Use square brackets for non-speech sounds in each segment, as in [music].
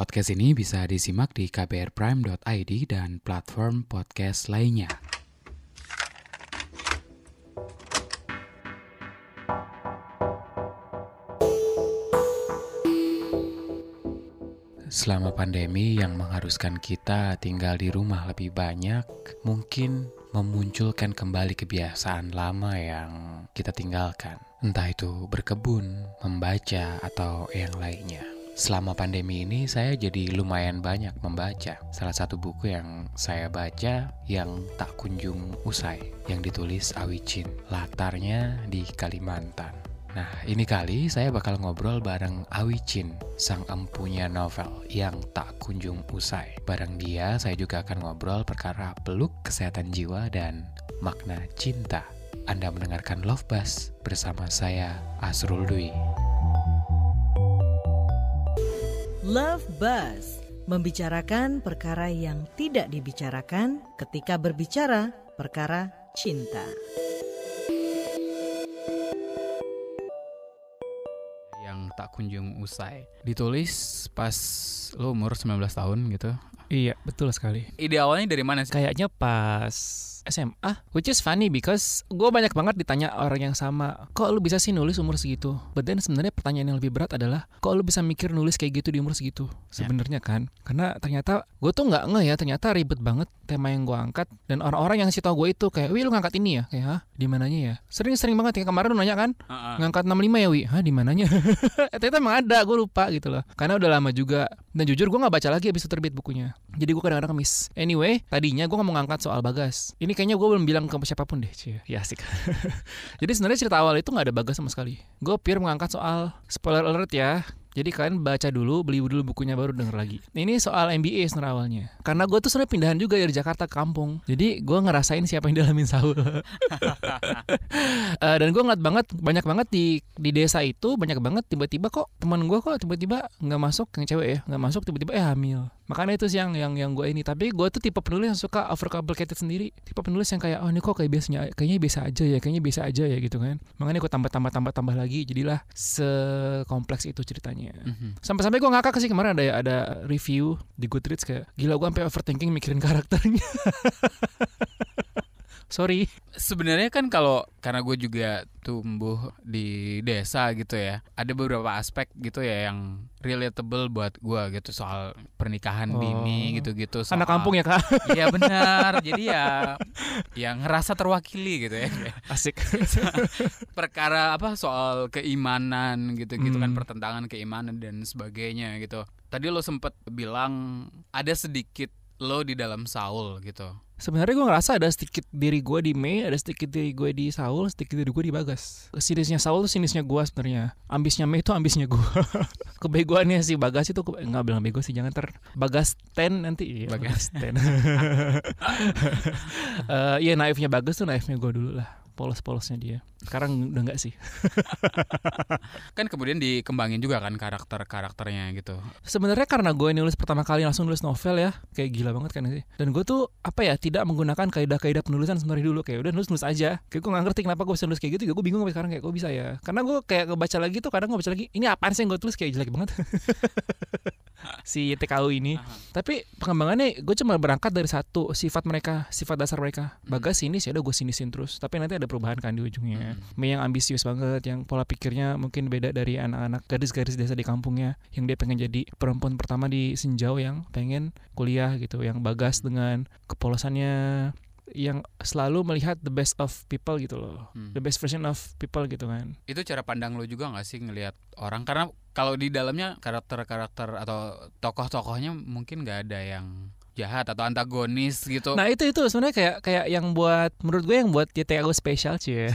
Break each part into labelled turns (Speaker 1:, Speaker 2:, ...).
Speaker 1: Podcast ini bisa disimak di kbrprime.id dan platform podcast lainnya. Selama pandemi yang mengharuskan kita tinggal di rumah lebih banyak, mungkin memunculkan kembali kebiasaan lama yang kita tinggalkan. Entah itu berkebun, membaca, atau yang lainnya. Selama pandemi ini saya jadi lumayan banyak membaca. Salah satu buku yang saya baca yang tak kunjung usai, yang ditulis Awicin. Latarnya di Kalimantan. Nah, ini kali saya bakal ngobrol bareng Awicin, sang empunya novel yang tak kunjung usai. Bareng dia, saya juga akan ngobrol perkara peluk kesehatan jiwa dan makna cinta. Anda mendengarkan Love Bus bersama saya, Asrul Dwi.
Speaker 2: Love Buzz membicarakan perkara yang tidak dibicarakan ketika berbicara perkara cinta.
Speaker 1: Yang tak kunjung usai. Ditulis pas lo umur 19 tahun gitu.
Speaker 3: Iya, betul sekali.
Speaker 1: Ide awalnya dari mana sih?
Speaker 3: Kayaknya pas SMA, which is funny because gue banyak banget ditanya orang yang sama, kok lu bisa sih nulis umur segitu? But then sebenarnya pertanyaan yang lebih berat adalah, kok lu bisa mikir nulis kayak gitu di umur segitu? Sebenarnya kan, karena ternyata gue tuh nggak ngeh ya, ternyata ribet banget tema yang gue angkat dan orang-orang yang ngasih tau gue itu kayak, wih lu ngangkat ini ya, kayak hah di mananya ya? Sering-sering banget ya kemarin lu nanya kan,
Speaker 1: Uh-uh.
Speaker 3: ngangkat 65 ya wi, hah di mananya? [laughs] ternyata emang ada, gue lupa gitu loh, karena udah lama juga. Dan jujur gue nggak baca lagi abis itu terbit bukunya. Jadi gue kadang-kadang miss. Anyway, tadinya gue mau ngangkat soal Bagas. Ini kayaknya gue belum bilang ke siapa pun deh, cie. Ya asik. [laughs] Jadi sebenarnya cerita awal itu nggak ada Bagas sama sekali. Gue pure mengangkat soal spoiler alert ya. Jadi kalian baca dulu, beli dulu bukunya baru denger lagi. Ini soal MBA sebenarnya awalnya. Karena gue tuh sebenarnya pindahan juga dari Jakarta ke kampung. Jadi gue ngerasain siapa yang dialamin Saul. [laughs] Eh, dan gue ngeliat banget banyak banget di di desa itu banyak banget tiba-tiba kok teman gue kok tiba-tiba nggak masuk yang cewek ya nggak masuk tiba-tiba eh hamil makanya itu sih yang yang yang gue ini. Tapi gue tuh tipe penulis yang suka overcomplicated sendiri. Tipe penulis yang kayak oh ini kok kayak biasanya kayaknya biasa aja ya kayaknya biasa aja ya gitu kan. Makanya gue tambah tambah tambah tambah lagi. Jadilah sekompleks itu ceritanya.
Speaker 1: Mhm.
Speaker 3: sampai-sampai gue ngakak sih kemarin ada ada review di Goodreads kayak gila gue sampai overthinking mikirin karakternya [laughs] sorry
Speaker 4: Sebenarnya kan kalau karena gue juga tumbuh di desa gitu ya, ada beberapa aspek gitu ya yang relatable buat gue gitu soal pernikahan
Speaker 3: Oh.
Speaker 4: dini gitu-gitu. soal-
Speaker 3: anak kampung ya kak [laughs]
Speaker 4: Iya benar. [laughs] Jadi ya, yang ngerasa terwakili gitu ya. [laughs]
Speaker 3: asik
Speaker 4: Perkara apa soal keimanan gitu-gitu kan
Speaker 3: Hmm.
Speaker 4: pertentangan keimanan dan sebagainya gitu. Tadi lo sempet bilang ada sedikit lo di dalam Saul gitu.
Speaker 3: Sebenarnya gue ngerasa ada sedikit diri gue di Mei, ada sedikit diri gue di Saul, sedikit diri gue di Bagas. Sinisnya Saul tuh sinisnya gue sebenarnya. Ambisnya Mei itu ambisnya gue. [laughs] Kebegoannya si Bagas itu ke- nggak bilang bego sih, jangan ter Bagas ten nanti. Iya,
Speaker 4: Bagas.
Speaker 3: ten. [laughs] Iya naifnya Bagas tuh naifnya gue dulu lah. Polos-polosnya dia. Sekarang udah nggak sih. [laughs]
Speaker 4: Kan kemudian dikembangin juga kan karakter-karakternya gitu.
Speaker 3: Sebenarnya karena gue nulis pertama kali langsung nulis novel ya, kayak gila banget kan sih. Dan gue tuh apa ya tidak menggunakan kaidah-kaidah penulisan sebenarnya dulu kayak udah nulis nulis aja. Kayak gue gak ngerti kenapa gue bisa nulis kayak gitu. Gue bingung sampai sekarang kayak gue bisa ya. Karena gue kayak ngebaca lagi tuh kadang gue baca lagi ini apaan sih yang gue tulis kayak jelek banget. [laughs] si TKU ini. Tapi pengembangannya gue cuma berangkat dari satu sifat mereka, sifat dasar mereka. Bagas sinis ya udah gue sinisin terus. Tapi nanti ada perubahan kan di ujungnya. Mei yang ambisius banget, yang pola pikirnya mungkin beda dari anak-anak gadis-gadis desa di kampungnya, yang dia pengen jadi perempuan pertama di Senjau yang pengen kuliah gitu, yang bagas dengan kepolosannya yang selalu melihat the best of people gitu loh,
Speaker 4: Hmm.
Speaker 3: the best version of people gitu kan.
Speaker 4: itu cara pandang lo juga nggak sih ngelihat orang karena kalau di dalamnya karakter-karakter atau tokoh-tokohnya mungkin nggak ada yang jahat atau antagonis gitu.
Speaker 3: Nah itu itu sebenarnya kayak kayak yang buat menurut gue yang buat TTAU spesial cie,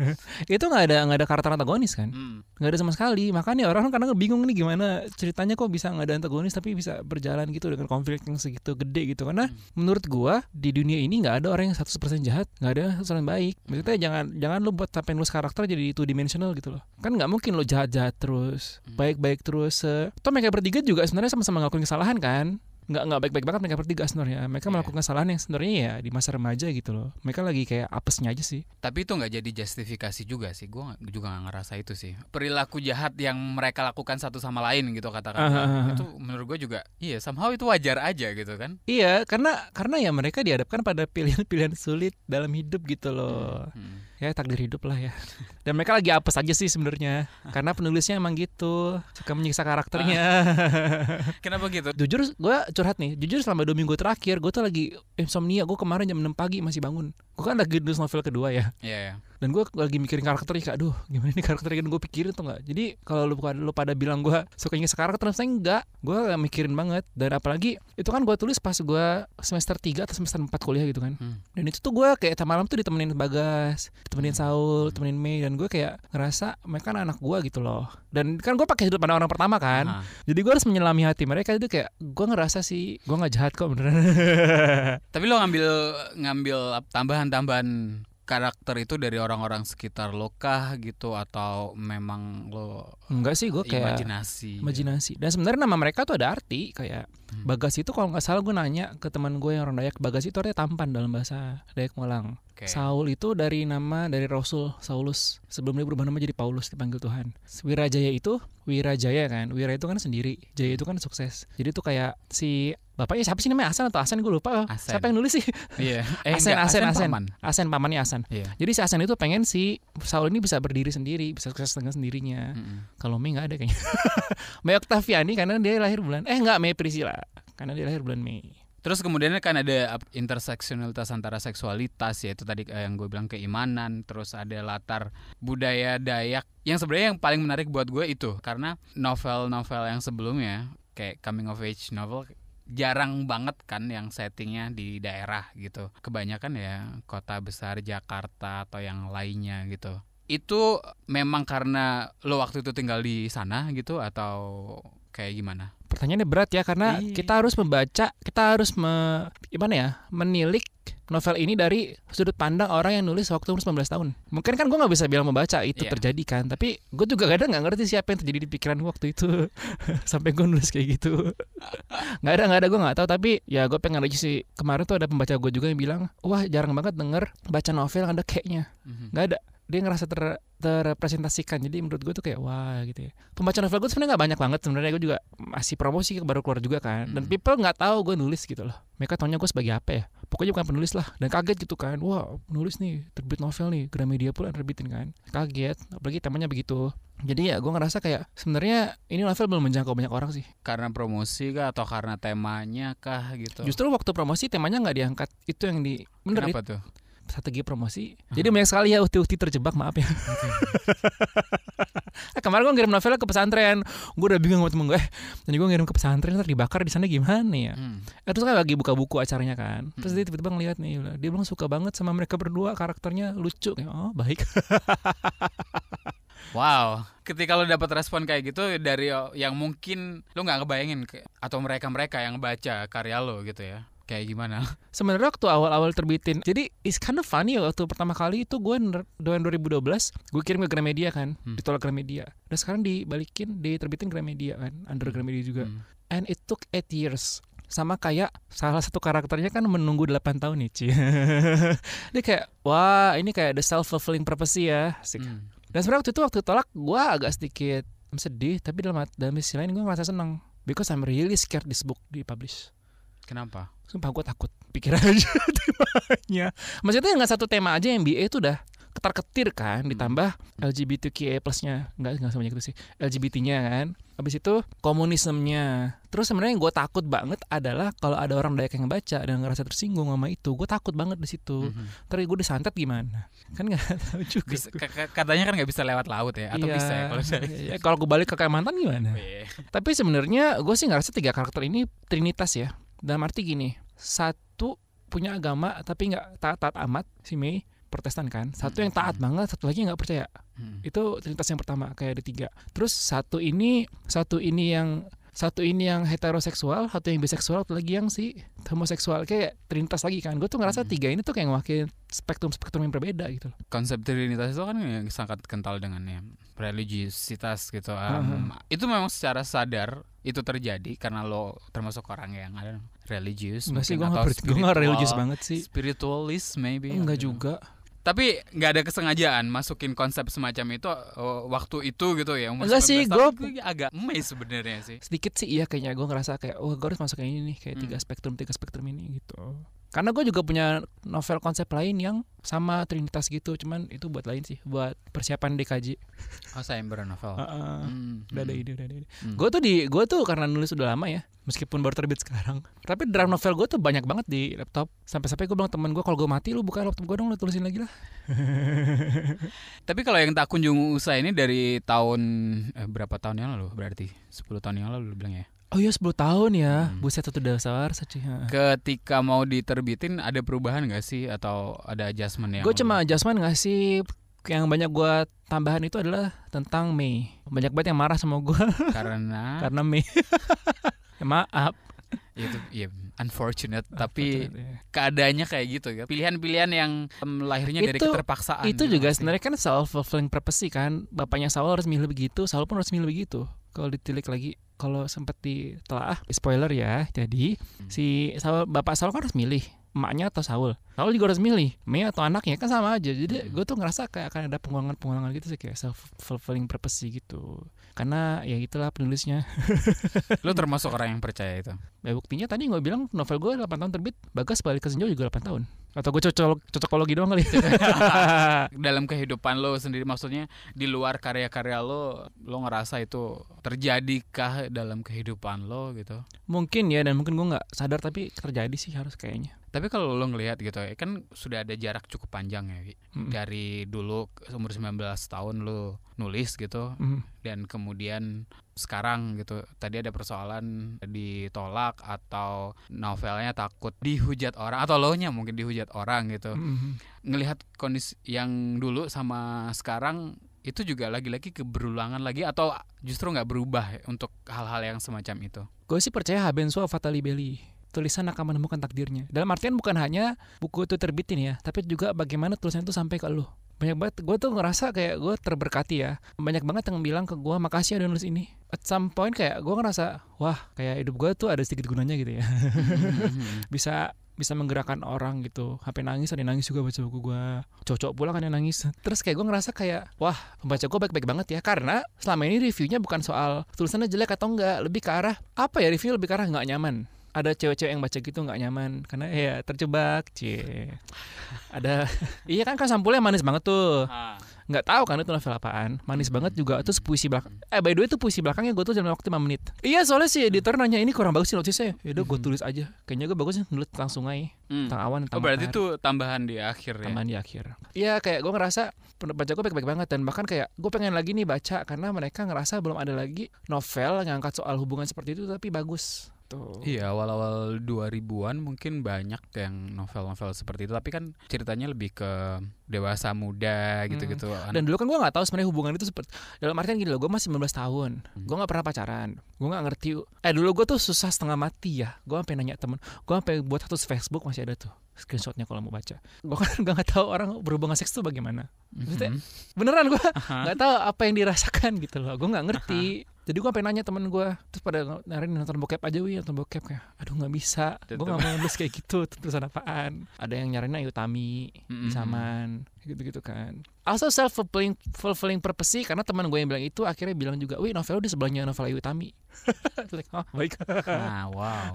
Speaker 3: [laughs] itu nggak ada nggak ada karakter antagonis kan?
Speaker 4: Hmm.
Speaker 3: nggak ada sama sekali. Makanya orang kadang bingung nih gimana ceritanya kok bisa nggak ada antagonis tapi bisa berjalan gitu dengan konflik yang segitu gede gitu. Karena menurut gua di dunia ini nggak ada orang yang 100% jahat nggak ada 100% baik. Maksudnya jangan jangan lu buat sampai nulis karakter jadi two dimensional gitu loh. Kan nggak mungkin lo jahat jahat terus baik baik terus toh mereka bertiga juga sebenarnya sama-sama ngelakuin kesalahan kan nggak nggak baik-baik banget mereka bertiga sebenarnya mereka
Speaker 4: Iya.
Speaker 3: melakukan kesalahan yang sebenarnya ya di masa remaja gitu loh mereka lagi kayak apesnya aja sih
Speaker 4: Tapi itu nggak jadi justifikasi juga sih. Gue juga nggak ngerasa itu sih. Perilaku jahat yang mereka lakukan satu sama lain gitu katakan.
Speaker 3: Ah, ah, ah.
Speaker 4: Itu menurut gue juga iya somehow itu wajar aja gitu kan.
Speaker 3: iya karena karena ya mereka dihadapkan pada pilihan-pilihan sulit dalam hidup gitu loh
Speaker 4: Hmm.
Speaker 3: ya takdir hidup lah ya [laughs] dan mereka lagi apes aja sih sebenarnya karena penulisnya emang gitu suka menyiksa karakternya [laughs]
Speaker 4: Kenapa gitu?
Speaker 3: jujur gue curhat nih. Jujur selama dua minggu terakhir gue tuh lagi insomnia. Gue kemarin jam 6 pagi masih bangun. Gue kan lagi nulis novel kedua ya.
Speaker 4: Iya ya.
Speaker 3: Dan gue lagi mikirin karakternya kayak aduh gimana nih karakternya gue pikirin tuh nggak? Jadi kalau lu, lu pada bilang gue suka nyiksa karakter saya enggak gue mikirin banget. Dan apalagi itu kan gue tulis pas gue semester 3 atau semester 4 kuliah gitu kan.
Speaker 4: Hmm.
Speaker 3: dan itu tuh gue kayak malam tuh ditemenin Bagas ditemenin Saul ditemenin Mei. Dan gue kayak ngerasa mereka kan anak gue gitu loh. Dan kan gue pakai sudut pandang orang pertama kan.
Speaker 4: Ah.
Speaker 3: jadi gue harus menyelami hati mereka. Itu kayak gue ngerasa sih gue nggak jahat kok beneran.
Speaker 4: Tapi lo ngambil ngambil tambahan-tambahan karakter itu dari orang-orang sekitar lo kah gitu? Atau memang lo
Speaker 3: enggak sih gue kayak
Speaker 4: imajinasi?
Speaker 3: imajinasi. Dan sebenarnya nama mereka tuh ada arti kayak
Speaker 4: Hmm.
Speaker 3: Bagas itu kalau nggak salah gue nanya ke teman gue yang orang Dayak. Bagas itu artinya tampan dalam bahasa Dayak Malang.
Speaker 4: Oke.
Speaker 3: Saul itu dari nama dari Rasul Saulus. Sebelum dia berubah nama jadi Paulus dipanggil Tuhan. Wirajaya itu Wirajaya kan? Wira itu kan sendiri. Jaya itu kan sukses. Jadi tuh kayak si bapaknya siapa sih namanya Asan atau Asan gue lupa
Speaker 4: Asen.
Speaker 3: siapa yang nulis sih
Speaker 4: Iya. Eh, [laughs]
Speaker 3: Asen,
Speaker 4: enggak,
Speaker 3: Asen, Asen.
Speaker 4: paman.
Speaker 3: Asen pamannya Asan
Speaker 4: Iya.
Speaker 3: jadi si Asan itu pengen si Saul ini bisa berdiri sendiri bisa sukses dengan sendirinya
Speaker 4: Mm-mm.
Speaker 3: kalau Mei nggak ada kayaknya. [laughs] Mei Octaviani karena dia lahir bulan eh nggak Mei Priscilla karena dia lahir bulan Mei.
Speaker 4: Terus kemudian kan ada interseksionalitas antara seksualitas ya itu tadi eh, yang gue bilang keimanan, terus ada latar budaya Dayak yang sebenarnya yang paling menarik buat gue itu karena novel-novel yang sebelumnya kayak coming of age novel jarang banget kan yang settingnya di daerah gitu. Kebanyakan ya kota besar Jakarta atau yang lainnya gitu. Itu memang karena lo waktu itu tinggal di sana gitu atau kayak gimana?
Speaker 3: Pertanyaannya berat ya karena
Speaker 4: Iya.
Speaker 3: kita harus membaca, kita harus me, gimana ya, menilik novel ini dari sudut pandang orang yang nulis waktu umur 19 tahun. Mungkin kan gue nggak bisa bilang membaca itu
Speaker 4: Iya.
Speaker 3: terjadi kan, tapi gue juga kadang nggak ngerti siapa yang terjadi di pikiran waktu itu [laughs] sampai gue nulis kayak gitu. [laughs] nggak ada nggak ada gue nggak tahu tapi ya gue pengen aja sih kemarin tuh ada pembaca gue juga yang bilang wah jarang banget denger baca novel ada kayaknya
Speaker 4: Mhm.
Speaker 3: nggak ada dia ngerasa ter terrepresentasikan. Jadi menurut gue tuh kayak wah gitu ya. Pembaca novel gue sebenarnya nggak banyak banget sebenarnya. Gue juga masih promosi baru keluar juga kan. Dan
Speaker 4: Hmm.
Speaker 3: people nggak tahu gue nulis gitu loh. Mereka taunya gue sebagai apa ya? Pokoknya bukan penulis lah. Dan kaget gitu kan. Wah penulis nih terbit novel nih. Gramedia pula terbitin kan. Kaget. Apalagi temanya begitu. Jadi ya gue ngerasa kayak sebenarnya ini novel belum menjangkau banyak orang sih.
Speaker 4: Karena promosi kah? Atau karena temanya kah? Gitu?
Speaker 3: justru waktu promosi temanya nggak diangkat. Itu yang di bener
Speaker 4: Kenapa tuh?
Speaker 3: Strategi promosi. Jadi banyak sekali ya ukti-ukti terjebak, maaf ya. [laughs] Eh, kemarin gue ngirim novelnya ke pesantren, gue udah bingung sama temen gue. Eh, jadi gue ngirim ke pesantren ntar dibakar di sana gimana ya?
Speaker 4: Hmm.
Speaker 3: Eh, terus kan lagi buka buku acaranya kan. Terus dia tiba-tiba ngeliat nih, dia bilang suka banget sama mereka berdua, karakternya lucu. Kayak, oh baik. [laughs]
Speaker 4: Wow, ketika lo dapat respon kayak gitu dari yang mungkin lo nggak kebayangin ke- atau mereka-mereka yang baca karya lo gitu ya, kayak gimana? [laughs]
Speaker 3: Sebenarnya waktu awal-awal terbitin, jadi it's kind of funny waktu pertama kali itu gue tahun 2012 gue kirim ke Gramedia kan,
Speaker 4: Hmm.
Speaker 3: ditolak Gramedia. Dan sekarang dibalikin, diterbitin Gramedia kan, under Gramedia juga.
Speaker 4: Hmm.
Speaker 3: and it took 8 years sama kayak salah satu karakternya kan menunggu 8 tahun nih Ci [laughs] dia kayak wah ini kayak the self fulfilling prophecy ya Asik.
Speaker 4: Hmm.
Speaker 3: dan sebenarnya waktu itu waktu tolak gue agak sedikit sedih tapi dalam dalam sisi lain gue ngerasa senang because I'm really scared this book dipublish
Speaker 4: Kenapa?
Speaker 3: sumpah gue takut pikir [laughs] aja temanya maksudnya nggak satu tema aja yang BA itu udah ketar ketir kan ditambah LGBTQIA plusnya nggak nggak sebanyak itu sih LGBT-nya kan habis itu komunismenya terus sebenarnya yang gue takut banget adalah kalau ada orang Dayak yang baca dan ngerasa tersinggung sama itu gue takut banget di situ
Speaker 4: Mhm.
Speaker 3: terus gue disantet gimana kan nggak [laughs] tahu juga
Speaker 4: Bisa, ka- ka- katanya kan nggak bisa lewat laut ya, atau
Speaker 3: Iya.
Speaker 4: bisa ya kalau.
Speaker 3: Iya, kalau gue balik ke Kalimantan gimana
Speaker 4: Iya.
Speaker 3: Tapi sebenarnya gue sih ngerasa tiga karakter ini trinitas ya. Dalam arti gini, satu punya agama tapi nggak taat-taat amat si Mei Protestan kan. Satu yang taat banget, satu lagi nggak percaya.
Speaker 4: Hmm.
Speaker 3: Itu trinitas yang pertama kayak ada tiga. Terus satu ini, satu ini yang satu ini yang heteroseksual, satu yang biseksual, satu lagi yang si homoseksual kayak trinitas lagi kan. Gue tuh ngerasa
Speaker 4: Hmm.
Speaker 3: tiga ini tuh kayak ngewakilin spektrum-spektrum yang berbeda gitu loh.
Speaker 4: konsep trinitas itu kan yang sangat kental dengan ya religiusitas gitu. Um, itu memang secara sadar itu terjadi karena lo termasuk orang yang ada religius.
Speaker 3: Enggak sih, gue ber-
Speaker 4: spiritual-
Speaker 3: religius banget sih.
Speaker 4: Spiritualist maybe.
Speaker 3: Enggak
Speaker 4: gitu.
Speaker 3: juga.
Speaker 4: Tapi nggak ada kesengajaan masukin konsep semacam itu uh, waktu itu gitu ya. umur
Speaker 3: Enggak
Speaker 4: 19
Speaker 3: sih,
Speaker 4: Gue agak amazed sebenarnya sih.
Speaker 3: sedikit sih iya kayaknya gue ngerasa kayak oh gue harus masuk yang ini nih kayak tiga
Speaker 4: Hmm.
Speaker 3: spektrum tiga spektrum ini gitu karena gue juga punya novel konsep lain yang sama trinitas gitu cuman itu buat lain sih buat persiapan DKJ
Speaker 4: Oh, Sayembara novel.
Speaker 3: Heeh.
Speaker 4: Hmm,
Speaker 3: udah ada
Speaker 4: hmm.
Speaker 3: ide udah ada ide
Speaker 4: Hmm.
Speaker 3: gue tuh di gue tuh karena nulis udah lama ya meskipun baru terbit sekarang. Tapi draft novel gue tuh banyak banget di laptop. Sampai-sampai gue bilang temen gue kalau gue mati lu buka laptop gue dong lu tulisin lagi lah. [laughs]
Speaker 4: Tapi kalau yang tak kunjung usai ini dari tahun eh, berapa tahun yang lalu? Berarti 10 tahun yang lalu lu bilang ya.
Speaker 3: oh iya 10 tahun ya.
Speaker 4: Hmm.
Speaker 3: buset satu dasar saja
Speaker 4: Ketika mau diterbitin ada perubahan gak sih? Atau ada adjustment yang
Speaker 3: Gue cuma adjustment ngasih yang banyak gue tambahan itu adalah tentang Mei. Banyak banget yang marah sama gue
Speaker 4: karena [laughs]
Speaker 3: karena Mei. [laughs] Ya, Maaf.
Speaker 4: itu ya unfortunate tapi
Speaker 3: Itu
Speaker 4: keadaannya kayak gitu ya. Pilihan-pilihan yang em, lahirnya dari
Speaker 3: Itu-
Speaker 4: keterpaksaan.
Speaker 3: itu
Speaker 4: gitu
Speaker 3: juga sebenarnya kan self fulfilling sih kan. Bapaknya Saul harus milih begitu, Saul pun harus milih begitu. Kalau ditilik lagi, kalau sempat ditelaah, spoiler ya. Jadi
Speaker 4: Hmm.
Speaker 3: si Saul, bapak Saul kan harus milih emaknya atau Saul. Saul juga harus milih Mei atau anaknya kan sama aja. Jadi
Speaker 4: Hmm.
Speaker 3: gue tuh ngerasa kayak akan ada pengulangan-pengulangan gitu sih kayak self fulfilling sih gitu. Karena ya itulah penulisnya. [laughs]
Speaker 4: lu termasuk orang yang percaya itu.
Speaker 3: Ya buktinya tadi gue bilang novel gue 8 tahun terbit, Bagas balik ke Senja juga 8 tahun. Atau gue cocok cocokologi doang kali. [laughs]
Speaker 4: Dalam kehidupan lo sendiri maksudnya di luar karya-karya lo lo ngerasa itu terjadikah dalam kehidupan lo gitu.
Speaker 3: Mungkin ya dan mungkin gue nggak sadar tapi terjadi sih harus kayaknya.
Speaker 4: Tapi kalau lo ngelihat gitu ya kan sudah ada jarak cukup panjang ya.
Speaker 3: Mm.
Speaker 4: dari dulu umur 19 tahun lo nulis gitu
Speaker 3: Mm.
Speaker 4: dan kemudian sekarang gitu tadi ada persoalan ditolak atau novelnya takut dihujat orang atau lo nya mungkin dihujat orang gitu
Speaker 3: Mm.
Speaker 4: ngelihat kondisi yang dulu sama sekarang itu juga lagi-lagi keberulangan lagi atau justru nggak berubah untuk hal-hal yang semacam itu
Speaker 3: Gue sih percaya Habenso Fatali Belli. Tulisan akan menemukan takdirnya. Dalam artian bukan hanya buku itu terbitin ya, tapi juga bagaimana tulisan itu sampai ke lu. Banyak banget, gue tuh ngerasa kayak gue terberkati ya. Banyak banget yang bilang ke gue, makasih ya udah nulis ini. At some point kayak gue ngerasa, wah kayak hidup gue tuh ada sedikit gunanya gitu ya. [laughs] bisa bisa menggerakkan orang gitu. Sampai nangis ada nangis juga baca buku gue cocok pula kan yang nangis. Terus kayak gue ngerasa kayak wah pembaca gue baik-baik banget ya. Karena selama ini reviewnya bukan soal tulisannya jelek atau enggak lebih ke arah apa ya review lebih ke arah nggak nyaman. Ada cewek-cewek yang baca gitu nggak nyaman. Karena ya terjebak cie. Ada [laughs] iya kan kan sampulnya manis banget tuh nggak tahu kan itu novel apaan. Manis banget juga. Terus puisi belakang eh by the way itu puisi belakangnya gue tuh dalam waktu 5 menit. Iya soalnya sih editor nanya ini kurang bagus sih notisnya. Ya udah gue tulis aja. Kayaknya gue bagus sih nulis tentang sungai
Speaker 4: Hmm.
Speaker 3: tentang awan tentang
Speaker 4: Oh berarti itu tambahan di akhir ya?
Speaker 3: Tambahan di akhir. Iya kayak gue ngerasa baca gue baik-baik banget dan bahkan kayak gue pengen lagi nih baca karena mereka ngerasa belum ada lagi novel yang angkat soal hubungan seperti itu tapi bagus tuh
Speaker 4: Iya awal-awal 2000-an mungkin banyak yang novel-novel seperti itu. Tapi kan ceritanya lebih ke dewasa muda gitu-gitu.
Speaker 3: Hmm. dan dulu kan gue nggak tahu sebenarnya hubungan itu seperti dalam artian gini loh gue masih 19 tahun.
Speaker 4: Hmm.
Speaker 3: gue nggak pernah pacaran. Gue nggak ngerti eh dulu gue tuh susah setengah mati ya. Gue sampai nanya temen gue sampai buat status Facebook masih ada tuh screenshotnya kalau mau baca. Gue kan gak [laughs] nggak tahu orang berhubungan seks tuh bagaimana. Maksudnya
Speaker 4: Mhm.
Speaker 3: beneran gue
Speaker 4: Aha.
Speaker 3: nggak tahu apa yang dirasakan gitu loh. Gue nggak ngerti. Jadi gue pengen nanya temen gue terus pada nyariin nonton bokep aja wih nonton bokep. Kayak aduh nggak bisa. Gue nggak mau nulis kayak gitu. Tulisan apaan? Ada yang nyariin Ayu Tami
Speaker 4: Mhm.
Speaker 3: Saman gitu gitu kan also self fulfilling fulfilling purpose karena teman gue yang bilang itu akhirnya bilang juga wih novel di sebelahnya novel Ayu Tami [laughs] like, oh baik
Speaker 4: Nah wow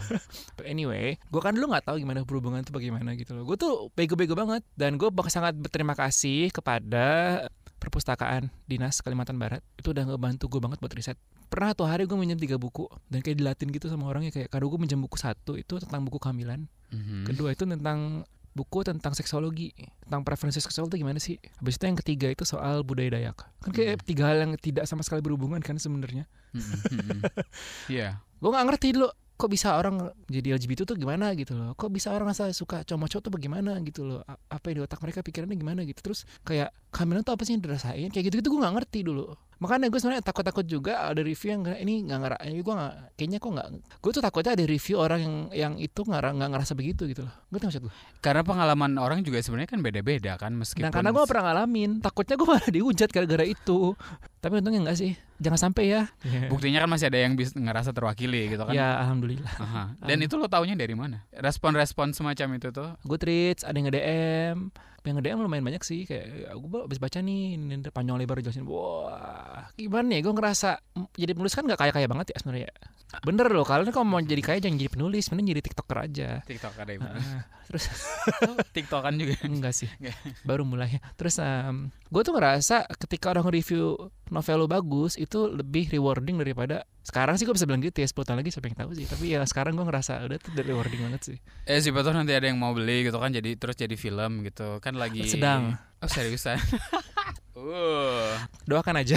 Speaker 3: But anyway, gue kan dulu nggak tahu gimana berhubungan itu bagaimana gitu loh. Gue tuh bego-bego banget dan gue sangat berterima kasih kepada perpustakaan dinas Kalimantan Barat itu udah ngebantu gue banget buat riset. Pernah tuh hari gue minjem tiga buku dan kayak dilatin gitu sama orangnya kayak kado gue minjem buku satu itu tentang buku kehamilan,
Speaker 4: Mhm.
Speaker 3: kedua itu tentang buku tentang seksologi tentang preferensi seksual itu gimana sih? Habis itu yang ketiga itu soal budaya Dayak kan kayak
Speaker 4: Hmm.
Speaker 3: tiga hal yang tidak sama sekali berhubungan kan sebenarnya.
Speaker 4: Mhm, mhm. [laughs] Iya.
Speaker 3: Gue nggak ngerti dulu kok bisa orang jadi LGBT tuh gimana gitu loh? Kok bisa orang rasa suka cowok-cowok tuh bagaimana gitu loh? A- apa yang di otak mereka pikirannya gimana gitu? Terus kayak kehamilan tuh apa sih yang dirasain? Kayak gitu gitu gue nggak ngerti dulu makanya gue sebenarnya takut-takut juga ada review yang ini nggak ngera ini gue nggak kayaknya kok nggak gue tuh takutnya ada review orang yang yang itu nggak nggak ngerasa begitu gitu loh. Gue maksud gue
Speaker 4: Karena pengalaman orang juga sebenarnya kan beda-beda kan meskipun
Speaker 3: Nah karena gue pernah ngalamin Takutnya gue malah dihujat gara-gara itu. Tapi untungnya enggak sih Jangan sampai ya.
Speaker 4: Buktinya kan masih ada yang bisa ngerasa terwakili gitu kan.
Speaker 3: Ya alhamdulillah.
Speaker 4: Aha. Dan itu lo taunya dari mana? Respon-respon semacam itu tuh?
Speaker 3: Gue tweets Ada yang nge-DM Yang nge-DM lumayan banyak sih Kayak gue habis baca nih Ini panjang lebar jelasin Wah Gimana ya Gue ngerasa Jadi penulis kan gak kaya-kaya banget ya sebenarnya Bener loh Kalian kalau mau jadi kaya Jangan jadi penulis Mending jadi tiktoker aja
Speaker 4: TikTok ada yang
Speaker 3: Ah, Terus
Speaker 4: TikTokan juga.
Speaker 3: Enggak sih. Baru mulai Terus gue tuh ngerasa Ketika orang review novel lo bagus Itu lebih rewarding daripada Sekarang sih gue bisa bilang gitu ya 10 tahun lagi siapa yang tahu sih Tapi ya sekarang gue ngerasa Udah tuh rewarding banget sih
Speaker 4: Eh siapa tahu nanti ada yang mau beli gitu kan jadi terus jadi film gitu kan lagi
Speaker 3: Sedang.
Speaker 4: Oh seriusan. [laughs] uh,
Speaker 3: Doakan aja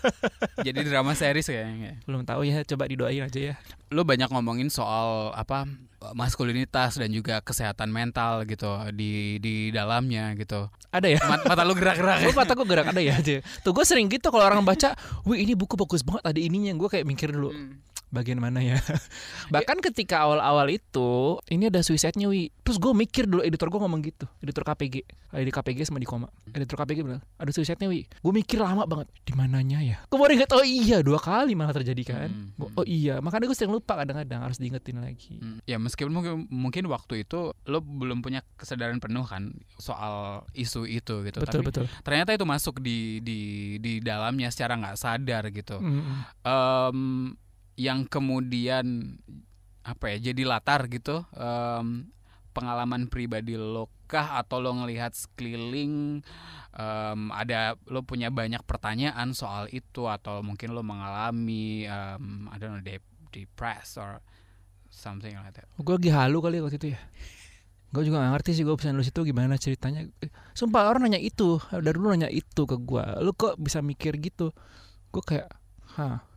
Speaker 3: [laughs]
Speaker 4: jadi drama series kayaknya.
Speaker 3: Belum tahu ya Coba didoain aja ya
Speaker 4: Lu banyak ngomongin soal apa maskulinitas dan juga kesehatan mental gitu di di dalamnya gitu.
Speaker 3: Ada ya
Speaker 4: Mat- Mata, lu gerak-gerak.
Speaker 3: Gue mata gue gerak ada ya aja [laughs] Tuh gue sering gitu kalau orang baca Wih ini buku bagus banget ada ininya Gue kayak mikir dulu
Speaker 4: Hmm.
Speaker 3: Bagian mana ya? [laughs] Bahkan ketika awal-awal itu Ini ada suicide-nya Wi. Terus gue mikir dulu editor gue ngomong gitu. Editor KPG Ada di KPG sama di koma. Editor KPG bilang Ada suicide-nya Wi. Gue mikir lama banget di mananya ya? Gue baru ingat Oh iya dua kali malah terjadi kan.
Speaker 4: Hmm,
Speaker 3: Gua,
Speaker 4: hmm.
Speaker 3: Oh iya. Makanya gue sering lupa kadang-kadang Harus diingetin lagi.
Speaker 4: Hmm, Ya meskipun mungkin, mungkin waktu itu lo belum punya kesadaran penuh kan soal isu itu gitu.
Speaker 3: Betul
Speaker 4: Tapi
Speaker 3: betul.
Speaker 4: ternyata itu masuk di di di dalamnya secara nggak sadar gitu.
Speaker 3: Mm-mm.
Speaker 4: Em, yang kemudian apa ya jadi latar gitu em, pengalaman pribadi lo kah? Atau lo ngelihat sekeliling em, ada lo punya banyak pertanyaan soal itu? Atau mungkin lo mengalami em, I don't know dep- depressed or something like that.
Speaker 3: Gue lagi halu kali waktu itu ya. Gue juga gak ngerti sih gue bisa nulis itu gimana ceritanya. Sumpah orang nanya itu Dari dulu nanya itu ke gue Lu kok bisa mikir gitu? Gue kayak Hah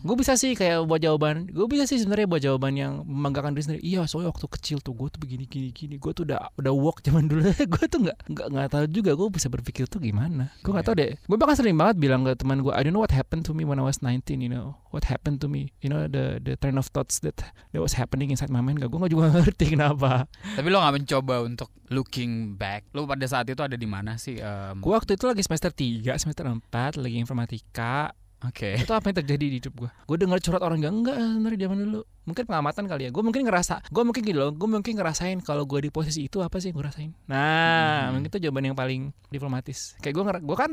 Speaker 3: Gue bisa sih kayak buat jawaban Gue bisa sih sebenarnya buat jawaban yang membanggakan diri sendiri. Iya soalnya waktu kecil tuh gue tuh begini gini gini. Gue tuh udah udah walk zaman dulu. [laughs] Gue tuh gak, nggak nggak tahu juga Gue bisa berpikir tuh gimana. Gue gak tahu deh. Gue bahkan sering banget bilang ke teman gue I don't know what happened to me when I was 19 You know. What happened to me? You know the the train of thoughts that That was happening inside my mind. Gak gue juga gak [laughs] ngerti kenapa.
Speaker 4: Tapi lo nggak mencoba untuk looking back. Lo pada saat itu ada di mana sih? Em,
Speaker 3: Gue waktu itu lagi semester 3 Semester 4 Lagi informatika
Speaker 4: Oke.
Speaker 3: itu apa yang terjadi di hidup gue gue denger curhat orang enggak enggak sebenarnya zaman dulu. Mungkin pengamatan kali ya. Gue mungkin ngerasa gue mungkin gitu loh gue mungkin ngerasain kalau gue di posisi itu apa sih yang gue rasain? Nah.
Speaker 4: Mhm.
Speaker 3: mungkin itu jawaban yang paling diplomatis. Kayak gue gue kan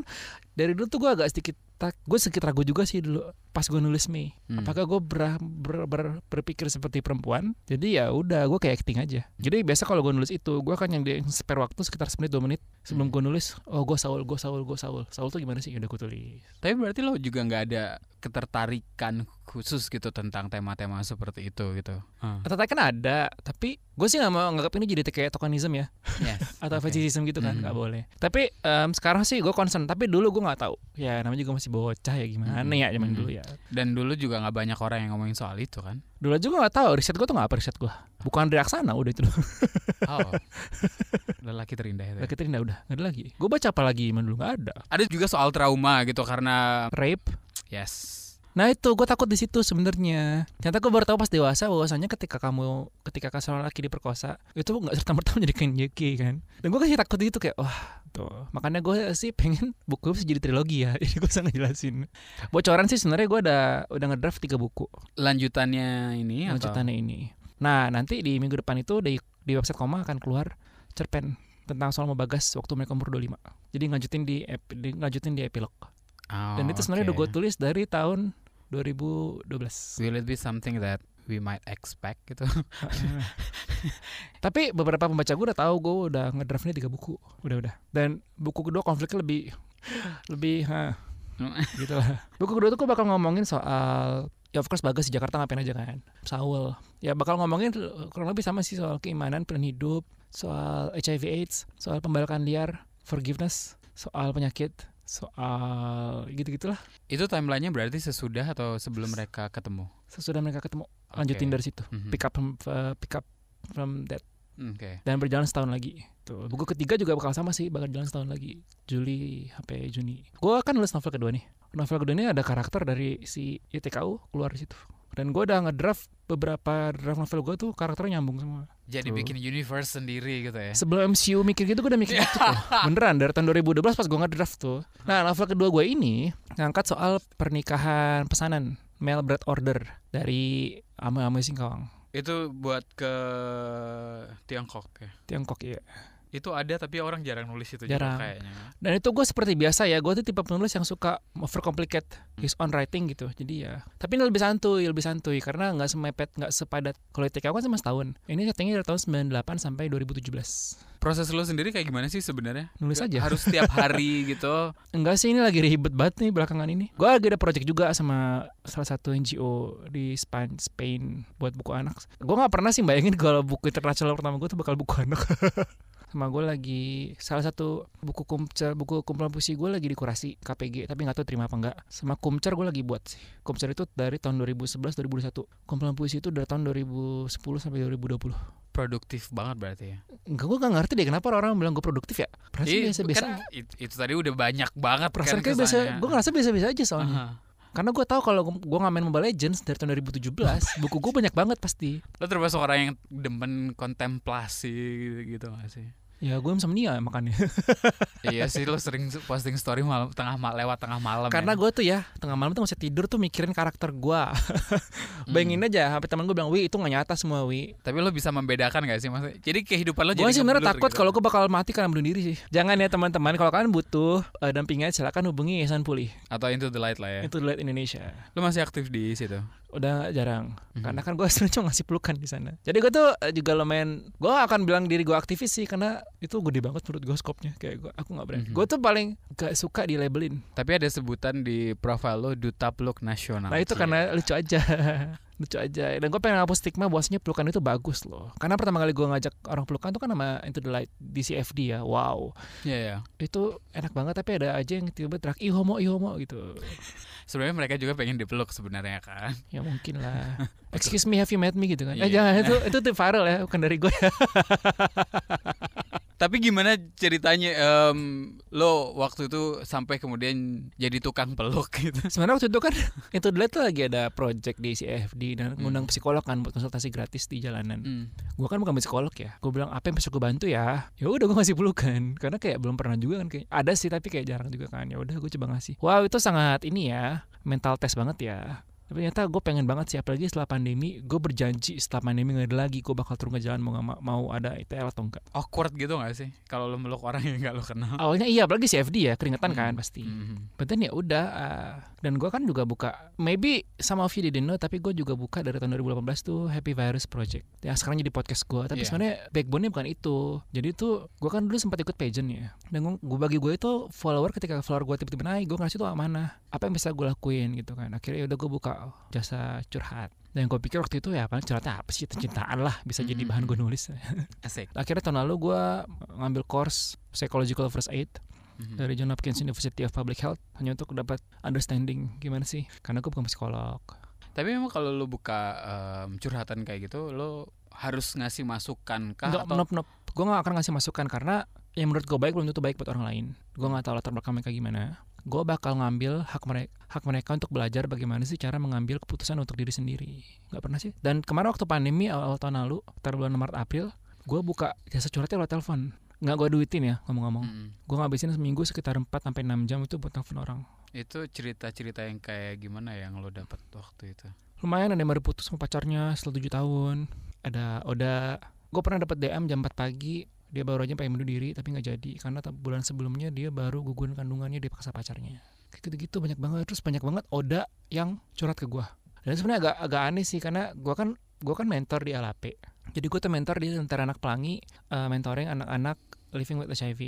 Speaker 3: dari dulu tuh gue agak sedikit tak gue sedikit ragu juga sih dulu pas gue nulis Mei
Speaker 4: Hmm.
Speaker 3: apakah gue ber, ber- ber- berpikir seperti perempuan? Jadi ya udah gue kayak acting aja. Jadi biasa kalau gue nulis itu gue kan yang di spare waktu sekitar semenit dua menit sebelum
Speaker 4: Hmm.
Speaker 3: gue nulis oh gue Saul gue Saul gue Saul. Saul tuh gimana sih? Udah gue tulis.
Speaker 4: Tapi berarti lo juga nggak ada ketertarikan khusus gitu tentang tema-tema seperti itu gitu. Ah.
Speaker 3: Atau kan ada, tapi gue sih gak mau nganggap ini jadi kayak tokenism ya
Speaker 4: Yes. [laughs]
Speaker 3: atau
Speaker 4: Oke.
Speaker 3: fetishism gitu kan,
Speaker 4: Mhm.
Speaker 3: nggak boleh. Tapi em, sekarang sih gue concern, tapi dulu gue nggak tahu. Ya namanya juga masih bocah ya gimana
Speaker 4: Mhm.
Speaker 3: ya zaman
Speaker 4: Mhm.
Speaker 3: dulu ya.
Speaker 4: Dan dulu juga nggak banyak orang yang ngomongin soal itu kan.
Speaker 3: Dulu juga nggak tahu riset gue tuh nggak apa riset gue. Bukan dari Aksana udah itu.
Speaker 4: Oh. [laughs] Lelaki terindah itu. ya.
Speaker 3: Lagi udah udah nggak ada lagi. Gue baca apa lagi zaman dulu nggak ada.
Speaker 4: Ada juga soal trauma gitu karena
Speaker 3: Rape.
Speaker 4: yes.
Speaker 3: Nah itu gue takut di situ sebenarnya. Ternyata gue baru tahu pas dewasa bahwasanya ketika kamu ketika seorang laki diperkosa itu nggak serta merta menjadikan gay kan. Dan gue kasih takut itu kayak wah tuh. Makanya gue sih pengen buku bisa jadi trilogi ya. [laughs] Jadi gue bisa ngejelasin. Bocoran sih sebenarnya gue udah udah ngedraft tiga buku
Speaker 4: Lanjutannya ini atau
Speaker 3: lanjutannya ini. Nah nanti di minggu depan itu di di website Koma akan keluar cerpen tentang soal Bagas waktu mereka umur 25. Jadi ngajutin di, ep- di ngajutin di epilog.
Speaker 4: Oh,
Speaker 3: Dan itu sebenarnya
Speaker 4: oke.
Speaker 3: udah gue tulis dari tahun 2012.
Speaker 4: Will it be something that we might expect gitu? [laughs]
Speaker 3: Tapi beberapa pembaca gue udah tahu gue udah ngedraftnya tiga buku, udah udah. Dan buku kedua konfliknya lebih lebih ha, gitu lah. Buku kedua tuh gue bakal ngomongin soal ya of course Bagas di Jakarta ngapain aja kan. Saul. Ya bakal ngomongin kurang lebih sama sih soal keimanan, pilihan hidup, soal HIV AIDS, soal pembalakan liar, forgiveness, soal penyakit, soal gitu-gitulah.
Speaker 4: itu timelinenya berarti sesudah atau sebelum mereka ketemu?
Speaker 3: Sesudah mereka ketemu, lanjutin
Speaker 4: Oke.
Speaker 3: dari situ.
Speaker 4: Mhm.
Speaker 3: Pick up from, uh, pick up from that
Speaker 4: Oke.
Speaker 3: dan berjalan setahun lagi. Tuh, buku ketiga juga bakal sama sih, bakal jalan setahun lagi. Juli sampai Juni. Gue kan nulis novel kedua nih. novel kedua ini ada karakter dari si YTKU keluar di situ dan gue udah ngedraft beberapa draft novel gue tuh karakternya nyambung semua
Speaker 4: Jadi
Speaker 3: Tuh.
Speaker 4: bikin universe sendiri gitu ya.
Speaker 3: sebelum MCU mikir gitu gue udah mikir gitu tuh [laughs] beneran dari tahun 2012 pas gue ngedraft tuh nah novel kedua gue ini ngangkat soal pernikahan pesanan mail bread order dari Ame Ame Singkawang
Speaker 4: Itu buat ke Tiongkok ya.
Speaker 3: Tiongkok ya
Speaker 4: Itu ada tapi orang jarang nulis itu
Speaker 3: Jarang.
Speaker 4: juga kayaknya.
Speaker 3: Dan itu gue seperti biasa ya, gue tuh tipe penulis yang suka overcomplicate his own writing gitu. Jadi ya, tapi ini lebih santuy, lebih santuy karena nggak semepet, nggak sepadat. Kalau TK kan cuma setahun. Ini settingnya dari tahun 98 sampai 2017.
Speaker 4: Proses lo sendiri kayak gimana sih sebenarnya?
Speaker 3: Nulis aja.
Speaker 4: Harus setiap hari [laughs] gitu.
Speaker 3: Enggak sih, ini lagi ribet banget nih belakangan ini. Gue lagi ada project juga sama salah satu NGO di Spain, Spain buat buku anak. Gue nggak pernah sih bayangin kalau buku internasional pertama gue tuh bakal buku anak. [laughs] sama gue lagi salah satu buku kumcer buku kumpulan puisi gue lagi dikurasi KPG tapi nggak tahu terima apa enggak sama kumcer gue lagi buat sih. Kumcer itu dari tahun 2011 2021 kumpulan puisi itu dari tahun 2010 sampai 2020
Speaker 4: Produktif banget berarti ya.
Speaker 3: Enggak, gue gak ngerti deh kenapa orang bilang gue produktif ya. Perasaan biasa-biasa
Speaker 4: kan it- itu tadi udah banyak banget
Speaker 3: Perasaan
Speaker 4: kan
Speaker 3: biasa, gue ngerasa biasa-biasa aja soalnya.
Speaker 4: Aha.
Speaker 3: Karena gue tahu kalau gue nggak main Mobile Legends dari tahun 2017, [laughs] buku gue banyak banget pasti.
Speaker 4: Lo termasuk orang yang demen kontemplasi gitu, gitu gak sih?
Speaker 3: Ya gue insomnia makanya. [laughs]
Speaker 4: iya sih lo sering posting story malam tengah mal lewat tengah malam
Speaker 3: Karena
Speaker 4: ya.
Speaker 3: gue tuh ya tengah malam tuh masih tidur tuh mikirin karakter gue. [laughs]
Speaker 4: Hmm.
Speaker 3: Bayangin aja, sampai teman gue bilang, Wi itu nggak nyata semua Wi.
Speaker 4: Tapi lo bisa membedakan gak sih maksudnya? Jadi kehidupan lo
Speaker 3: Gue
Speaker 4: jadi ngeblur
Speaker 3: takut
Speaker 4: gitu.
Speaker 3: kalau gue bakal mati karena bunuh diri sih. Jangan ya teman-teman, kalau kalian butuh eh, dampingan silakan hubungi Yayasan Pulih.
Speaker 4: atau into the light lah ya.
Speaker 3: Itu Light Indonesia.
Speaker 4: Lo masih aktif di situ.
Speaker 3: Udah jarang,
Speaker 4: Mhm.
Speaker 3: karena kan gue [laughs] sebenarnya cuma ngasih pelukan di sana. Jadi gue tuh eh, juga lumayan, gue akan bilang diri gue aktivis sih karena itu gede banget menurut gue skopnya. Kayak gue, aku nggak berani.
Speaker 4: Mhm.
Speaker 3: Gue tuh paling gak suka di labelin.
Speaker 4: Tapi ada sebutan di profile lo duta peluk nasional.
Speaker 3: Nah itu
Speaker 4: Cie.
Speaker 3: karena lucu aja [laughs] lucu aja dan gue pengen hapus stigma bahwasanya pelukan itu bagus loh karena pertama kali gue ngajak orang pelukan itu kan nama Into the Light di CFD ya wow
Speaker 4: Iya ya.
Speaker 3: itu enak banget tapi ada aja yang tiba-tiba teriak ih homo ih homo gitu [laughs]
Speaker 4: Sebenarnya mereka juga pengen dipeluk sebenarnya kan. [laughs]
Speaker 3: ya mungkin lah [laughs] excuse me have you met me gitu kan eh
Speaker 4: Iya.
Speaker 3: jangan itu itu tuh viral ya bukan dari gue ya [laughs]
Speaker 4: Tapi gimana ceritanya em, lo waktu itu sampai kemudian jadi tukang peluk gitu?
Speaker 3: sebenarnya waktu itu kan the Light tuh lagi ada project di CFD dan ngundang
Speaker 4: Hmm.
Speaker 3: psikolog kan buat konsultasi gratis di jalanan.
Speaker 4: Hmm.
Speaker 3: gue kan bukan psikolog ya. Gue bilang apa yang bisa gue bantu ya? Ya udah gue ngasih pelukan karena kayak belum pernah juga kan kayak ada sih tapi kayak jarang juga kan. Ya udah gue coba ngasih. Wow itu sangat ini ya mental test banget ya tapi ternyata gue pengen banget sih apalagi setelah pandemi gue berjanji setelah pandemi nggak ada lagi gue bakal turun ke jalan mau ma- mau ada ITL atau enggak
Speaker 4: Awkward gitu gak sih? Kalau lo meluk orang yang gak lo kenal.
Speaker 3: awalnya iya apalagi CFD ya keringetan kan
Speaker 4: Hmm.
Speaker 3: pasti
Speaker 4: Hmm.
Speaker 3: But then ya udah uh, dan gue kan juga buka maybe some of you didn't know tapi gue juga buka dari tahun 2018 tuh Happy Virus Project yang sekarang jadi podcast gue tapi
Speaker 4: Iya.
Speaker 3: sebenarnya backbone-nya bukan itu jadi tuh gue kan dulu sempat ikut pageant ya dan gue bagi gue itu follower ketika follower gue tiba-tiba naik gue ngasih tuh mana apa yang bisa gue lakuin gitu kan akhirnya ya udah gue buka jasa curhat. Dan gue pikir waktu itu ya apa curhatnya apa sih? Cintaan lah bisa jadi bahan gue nulis. [laughs]
Speaker 4: Asik.
Speaker 3: akhirnya tahun lalu gue ngambil course psychological first aid
Speaker 4: Mhm.
Speaker 3: dari John Hopkins University of Public Health hanya untuk dapat understanding gimana sih? Karena gue bukan psikolog.
Speaker 4: Tapi memang kalau lo buka em, curhatan kayak gitu, lo harus ngasih masukan kah
Speaker 3: Enggak,
Speaker 4: atau
Speaker 3: nope, nope. gue gak akan ngasih masukan karena yang menurut gue baik belum tentu baik buat orang lain. Gue nggak tahu latar belakang mereka gimana gue bakal ngambil hak mereka hak mereka untuk belajar bagaimana sih cara mengambil keputusan untuk diri sendiri. Nggak pernah sih. Dan kemarin waktu pandemi awal, awal tahun lalu tar bulan Maret April gue buka jasa curhatnya lewat telepon. Nggak gue duitin ya ngomong-ngomong.
Speaker 4: Mm.
Speaker 3: gue ngabisin seminggu sekitar 4 sampai 6 jam itu buat telepon orang.
Speaker 4: Itu cerita-cerita yang kayak gimana yang lo dapat waktu itu?
Speaker 3: lumayan ada yang baru putus sama pacarnya setelah 7 tahun. Ada Oda gue pernah dapat DM jam 4 pagi dia baru aja pengen bunuh diri tapi nggak jadi. Karena bulan sebelumnya dia baru gugurin kandungannya dipaksa pacarnya. Kayak gitu-gitu banyak banget. Terus banyak banget Oda yang curhat ke gue dan sebenarnya agak agak aneh sih karena gue kan gue kan mentor di LAP jadi gue tuh mentor di Tentara Anak Pelangi eh, mentoring anak-anak living with HIV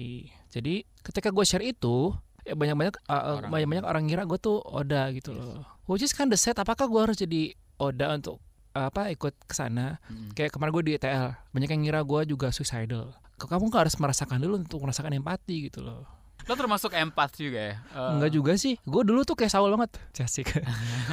Speaker 3: jadi ketika gue share itu ya banyak-banyak uh, uh,
Speaker 4: Orang.
Speaker 3: banyak-banyak orang ngira gue tuh Oda gitu
Speaker 4: Yes.
Speaker 3: loh which is kinda sad apakah gue harus jadi Oda untuk uh, apa ikut ke sana?
Speaker 4: Mm.
Speaker 3: kayak kemarin gue di ETL banyak yang ngira gue juga suicidal kamu nggak harus merasakan dulu untuk merasakan empati? gitu loh.
Speaker 4: Lo termasuk empat juga ya? Eh,
Speaker 3: Enggak juga sih. Gue dulu tuh kayak Saul banget. [laughs] Jasik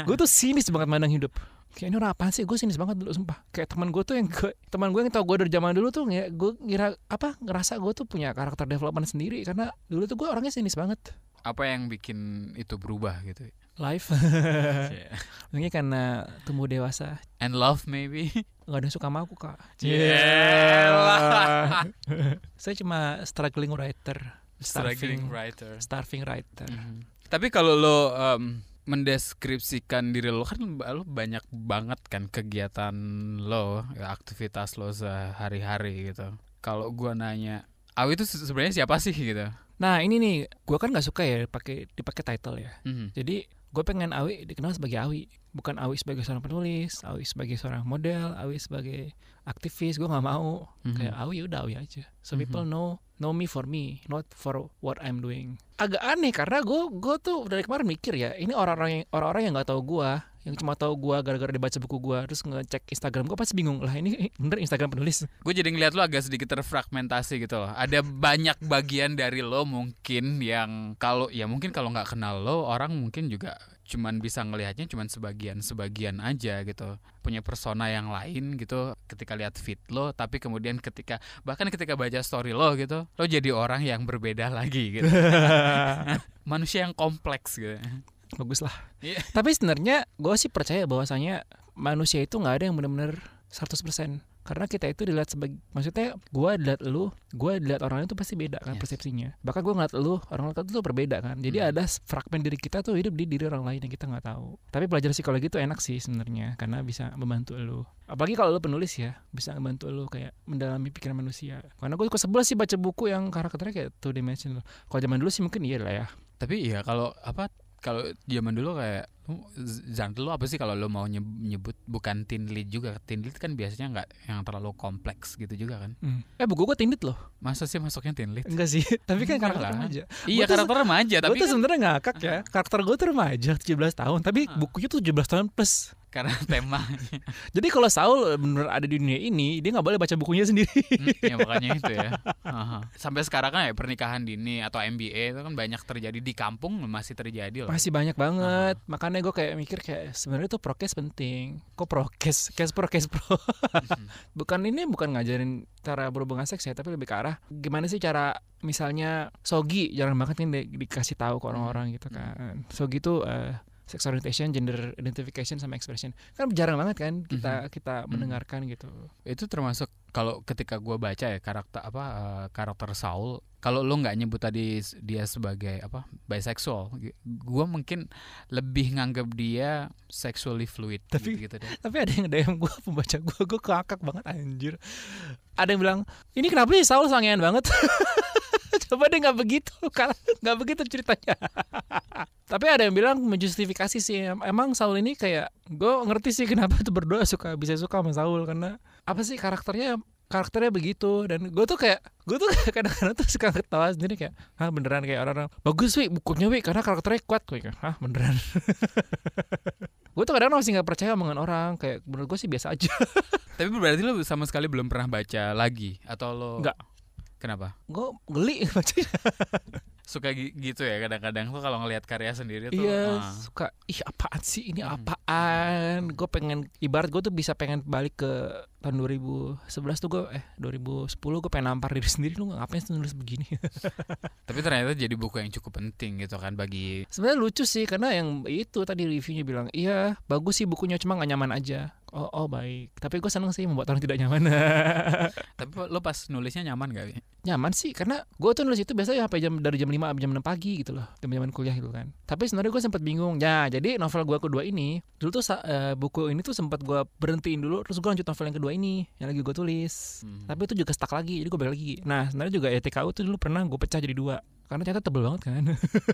Speaker 3: gue tuh sinis banget mandang hidup. Kayak ini orang apaan sih? Gue sinis banget dulu sumpah. Kayak teman gue tuh yang ke, teman gue yang tau gue dari zaman dulu tuh nge- gue ngira apa ngerasa gue tuh punya karakter development sendiri. Karena dulu tuh gue orangnya sinis banget.
Speaker 4: Apa yang bikin itu berubah gitu?
Speaker 3: Life. [laughs]
Speaker 4: Yeah.
Speaker 3: Mungkin karena tumbuh dewasa.
Speaker 4: And love maybe.
Speaker 3: Gak ada yang suka sama aku kak.
Speaker 4: Yelah. [laughs]
Speaker 3: Saya cuma struggling writer.
Speaker 4: Struggling
Speaker 3: Starving,
Speaker 4: writer.
Speaker 3: starving writer.
Speaker 4: Mhm. Tapi kalau lo em, mendeskripsikan diri lo kan lo banyak banget kan kegiatan lo, ya, aktivitas lo sehari-hari gitu. Kalau gua nanya, Awi itu se- sebenarnya siapa sih gitu?
Speaker 3: Nah ini nih, gue kan nggak suka ya pakai dipakai title ya.
Speaker 4: Mhm.
Speaker 3: Jadi gue pengen Awi dikenal sebagai Awi, bukan Awi sebagai seorang penulis, Awi sebagai seorang model, Awi sebagai aktivis. Gue nggak mau
Speaker 4: Mhm.
Speaker 3: kayak Awi udah Awi aja. So
Speaker 4: Mhm.
Speaker 3: people know know me for me, not for what I'm doing. Agak aneh karena gue gue tuh dari kemarin mikir ya, ini orang-orang yang orang-orang yang nggak tahu gue, yang cuma tahu gue gara-gara dia baca buku gue, terus ngecek Instagram gue pasti bingung lah ini bener Instagram penulis.
Speaker 4: Gue jadi ngeliat lo agak sedikit terfragmentasi gitu loh. Ada banyak bagian dari lo mungkin yang kalau ya mungkin kalau nggak kenal lo orang mungkin juga cuman bisa ngelihatnya cuman sebagian sebagian aja gitu punya persona yang lain gitu ketika lihat feed lo tapi kemudian ketika bahkan ketika baca story lo gitu lo jadi orang yang berbeda [laughs] lagi gitu [laughs] manusia yang kompleks gitu
Speaker 3: Bagus lah.
Speaker 4: Iya.
Speaker 3: Tapi sebenarnya gue sih percaya bahwasanya manusia itu nggak ada yang benar-benar 100% karena kita itu dilihat sebagai maksudnya gue dilihat lu gue dilihat orang lain itu pasti beda kan
Speaker 4: Yes.
Speaker 3: persepsinya. Bahkan gue ngeliat lu orang lain itu berbeda kan. Jadi
Speaker 4: Hmm.
Speaker 3: ada fragmen diri kita tuh hidup di diri orang lain yang kita nggak tahu. Tapi belajar psikologi itu enak sih sebenarnya karena bisa membantu lu. Apalagi kalau lu penulis ya bisa membantu lu kayak mendalami pikiran manusia. Karena gue sebel sih baca buku yang karakternya kayak two dimensional. Kalau zaman dulu sih mungkin iya lah ya.
Speaker 4: Tapi iya kalau apa kalau zaman dulu kayak lu, genre lu apa sih kalau lo mau nyeb- nyebut bukan teen lead juga teen lead kan biasanya nggak yang terlalu kompleks gitu juga kan?
Speaker 3: Hmm. eh buku gue tindit loh.
Speaker 4: Masa sih masuknya teen lead?
Speaker 3: Enggak sih [laughs] tapi kan karakter
Speaker 4: lah.
Speaker 3: remaja.
Speaker 4: Iya
Speaker 3: tuh-
Speaker 4: karakter remaja
Speaker 3: gue
Speaker 4: tapi
Speaker 3: tuh
Speaker 4: kan
Speaker 3: sebenarnya ngakak ya. Karakter gue tuh remaja 17 tahun tapi
Speaker 4: Ah.
Speaker 3: bukunya tuh 17 tahun plus
Speaker 4: karena [laughs] tema.
Speaker 3: Jadi kalau Saul bener ada di dunia ini dia nggak boleh baca bukunya sendiri.
Speaker 4: Hmm, ya [laughs] makanya itu ya. Aha. sampai sekarang kan ya pernikahan dini atau MBA itu kan banyak terjadi di kampung masih terjadi loh
Speaker 3: masih banyak banget. Makanya gue kayak mikir kayak sebenarnya tuh prokes penting. Kok prokes? Kes pro kes pro.
Speaker 4: Mhm. [laughs]
Speaker 3: bukan ini bukan ngajarin cara berhubungan seks ya tapi lebih ke arah gimana sih cara misalnya Sogi jarang banget kan di- dikasih tahu ke orang-orang gitu kan. Sogi tuh eh, sex orientation, gender identification sama expression. Kan jarang banget kan kita kita mendengarkan gitu.
Speaker 4: Itu termasuk kalau ketika gua baca ya karakter apa eh, karakter Saul kalau lo nggak nyebut tadi dia sebagai apa bisexual gua mungkin lebih nganggap dia sexually fluid
Speaker 3: Tapi-
Speaker 4: gitu, gitu deh.
Speaker 3: tapi ada yang DM gue pembaca gue gue kakak banget anjir. Ada yang bilang ini kenapa sih Saul sangean banget [laughs] [laughs] coba deh nggak begitu nggak begitu ceritanya. [laughs] Tapi ada yang bilang menjustifikasi sih. Em- emang Saul ini kayak gue ngerti sih kenapa tuh berdoa suka bisa suka sama Saul. Karena apa sih karakternya karakternya begitu. Dan gue tuh kayak gue tuh [laughs] kadang-kadang tuh suka ketawa sendiri kayak ah beneran? Kayak orang-orang bagus wi bukunya wi karena karakternya kuat. Wi ah beneran? Gue tuh kadang masih nggak percaya omongan orang. Kayak menurut gue sih biasa aja.
Speaker 4: Tapi berarti lo sama sekali belum pernah baca lagi? Atau lo
Speaker 3: Nggak.
Speaker 4: Kenapa?
Speaker 3: Gue geli [laughs] bacanya
Speaker 4: suka gi- gitu ya kadang-kadang tuh kalau ngelihat karya sendiri tuh
Speaker 3: iya
Speaker 4: ah.
Speaker 3: suka ih apaan sih ini?
Speaker 4: Hmm.
Speaker 3: apaan? Gue pengen ibarat gue tuh bisa pengen balik ke tahun 2011 tuh gue eh 2010 gue pengen nampar diri sendiri lu ngapain sih nulis begini? [laughs]
Speaker 4: Tapi ternyata jadi buku yang cukup penting gitu kan bagi
Speaker 3: sebenarnya lucu sih karena yang itu tadi reviewnya bilang iya bagus sih bukunya cuma nggak nyaman aja oh oh baik. Tapi gue seneng sih membuat orang tidak nyaman. [laughs]
Speaker 4: Tapi lo pas nulisnya nyaman gak Wi?
Speaker 3: nyaman sih karena gue tuh nulis itu biasanya sampai jam dari jam 5 sampai jam 6 pagi gitu loh jam zaman kuliah gitu kan. Tapi sebenarnya gue sempat bingung. Ya jadi novel gue kedua ini dulu tuh eh, buku ini tuh sempat gue berhentiin dulu terus gue lanjut novel yang kedua ini yang lagi gue tulis.
Speaker 4: Hmm.
Speaker 3: tapi itu juga stuck lagi jadi gue balik lagi. Nah sebenarnya juga ya TKU tuh dulu pernah gue pecah jadi dua karena ternyata tebel banget kan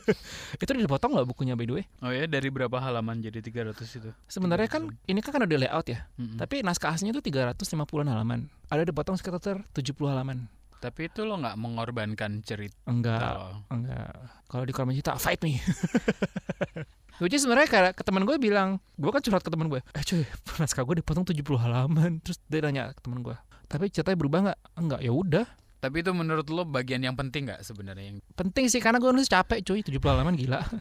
Speaker 3: [laughs] itu udah dipotong nggak bukunya by the way
Speaker 4: Oh ya dari berapa halaman jadi 300 itu?
Speaker 3: sebenarnya kan ini kan kan udah layout ya
Speaker 4: Mm-mm.
Speaker 3: tapi naskah aslinya tuh 350 halaman ada dipotong sekitar 70 halaman
Speaker 4: Tapi itu lo nggak mengorbankan cerita
Speaker 3: enggak
Speaker 4: lo.
Speaker 3: Enggak. Kalau di korban cinta, fight me. [laughs] Which sebenarnya kayak ke teman gue bilang, gue kan curhat ke teman gue, eh cuy, [laughs] naskah gue dipotong 70 halaman. Terus dia nanya ke teman gue, tapi ceritanya berubah nggak? Enggak, ya udah.
Speaker 4: Tapi itu menurut lo bagian yang penting nggak sebenarnya yang
Speaker 3: Penting sih karena gue nulis capek cuy 70 halaman gila. [laughs]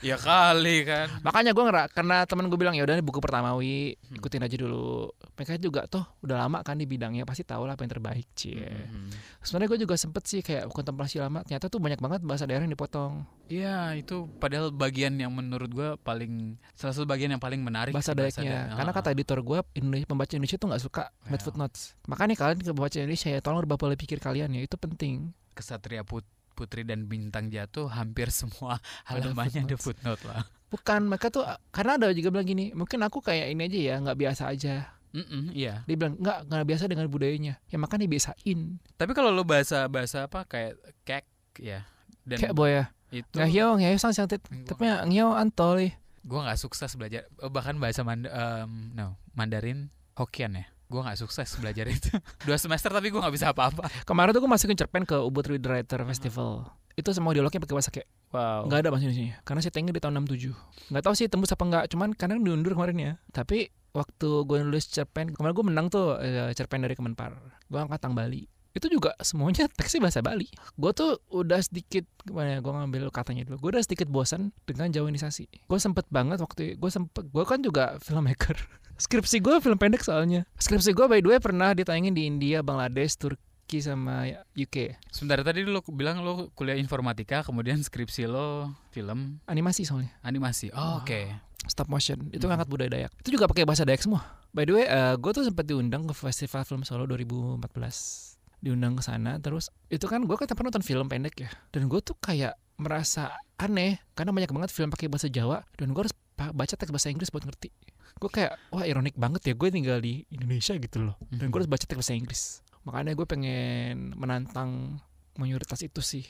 Speaker 4: Ya kali kan.
Speaker 3: Makanya gue ngerak karena temen gue bilang ya udah ini buku pertama wi
Speaker 4: Hmm.
Speaker 3: ikutin aja dulu. Mereka juga tuh udah lama kan di bidangnya pasti tahu lah apa yang terbaik cie.
Speaker 4: Mhm.
Speaker 3: Sebenarnya gue juga sempet sih kayak kontemplasi lama. Ternyata tuh banyak banget bahasa daerah yang dipotong.
Speaker 4: Iya itu padahal bagian yang menurut gua paling salah satu bagian yang paling menarik
Speaker 3: bahasa.
Speaker 4: Dayak.
Speaker 3: Karena kata editor gue Indonesia pembaca Indonesia tuh nggak suka
Speaker 4: Ya.
Speaker 3: made footnotes. Makanya kalian ke pembaca Indonesia ya tolong pola pikir kalian ya itu penting.
Speaker 4: Kesatria Put- Putri dan Bintang Jatuh hampir semua halamannya ada footnote lah.
Speaker 3: Bukan mereka tuh karena ada juga bilang gini mungkin aku kayak ini aja ya nggak biasa aja.
Speaker 4: Mm-mm, iya.
Speaker 3: Dia bilang nggak nggak biasa dengan budayanya. Ya makanya biasain.
Speaker 4: Tapi kalau lo bahasa bahasa apa kayak kek ya dan
Speaker 3: Kayak boy ya.
Speaker 4: itu
Speaker 3: nggak hiyo sang sang Tapi ngiyo antol ih.
Speaker 4: gue nggak sukses belajar eh, bahkan bahasa Mand em, no Mandarin Hokkien ya gue nggak sukses belajar itu. [laughs] Dua semester tapi gue nggak bisa apa-apa.
Speaker 3: Kemarin tuh gue masukin cerpen ke Ubud Reader Writer Festival. Itu semua dialognya pakai bahasa kayak
Speaker 4: wow.
Speaker 3: nggak ada bahasa Indonesia karena settingnya di tahun 67 nggak tahu sih tembus apa enggak cuman kadang diundur kemarin ya. Tapi waktu gue nulis cerpen kemarin gue menang tuh eh, cerpen dari Kemenpar. Gue angkat Tang Bali. Itu juga semuanya [laughs] teksnya bahasa Bali. Gue tuh udah sedikit gimana ya gue ngambil katanya dulu. Gue udah sedikit bosan dengan jauhinisasi. Gue sempet banget waktu gue sempet gue kan juga filmmaker [laughs] skripsi gue film pendek soalnya. Skripsi gue by the way pernah ditayangin di India Bangladesh Turki sama UK
Speaker 4: sebentar tadi lo bilang lo kuliah informatika kemudian skripsi lo film.
Speaker 3: Animasi soalnya.
Speaker 4: Animasi oh, oke.
Speaker 3: Stop motion. Itu
Speaker 4: Mhm.
Speaker 3: ngangkat budaya Dayak. Itu juga pakai bahasa Dayak semua. By the way gue tuh sempat diundang ke festival film Solo 2014 diundang ke sana terus itu kan gue kan pernah nonton film pendek ya. Dan gue tuh kayak merasa aneh karena banyak banget film pakai bahasa Jawa dan gue harus baca teks bahasa Inggris buat ngerti gue kayak wah ironik banget ya gue tinggal di Indonesia gitu loh. Dan gue harus baca teks bahasa Inggris. Makanya gue pengen menantang mayoritas itu sih.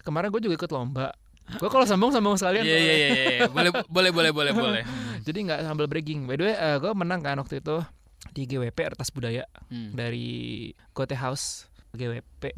Speaker 3: Kemarin gue juga ikut lomba. Gue kalau sambung sambung sekalian
Speaker 4: Iya iya iya iya. boleh boleh boleh boleh [laughs] boleh.
Speaker 3: jadi nggak sambil bragging. By the way gue menang kan waktu itu di GWP Ertas Budaya.
Speaker 4: Hmm.
Speaker 3: dari Gote House GWP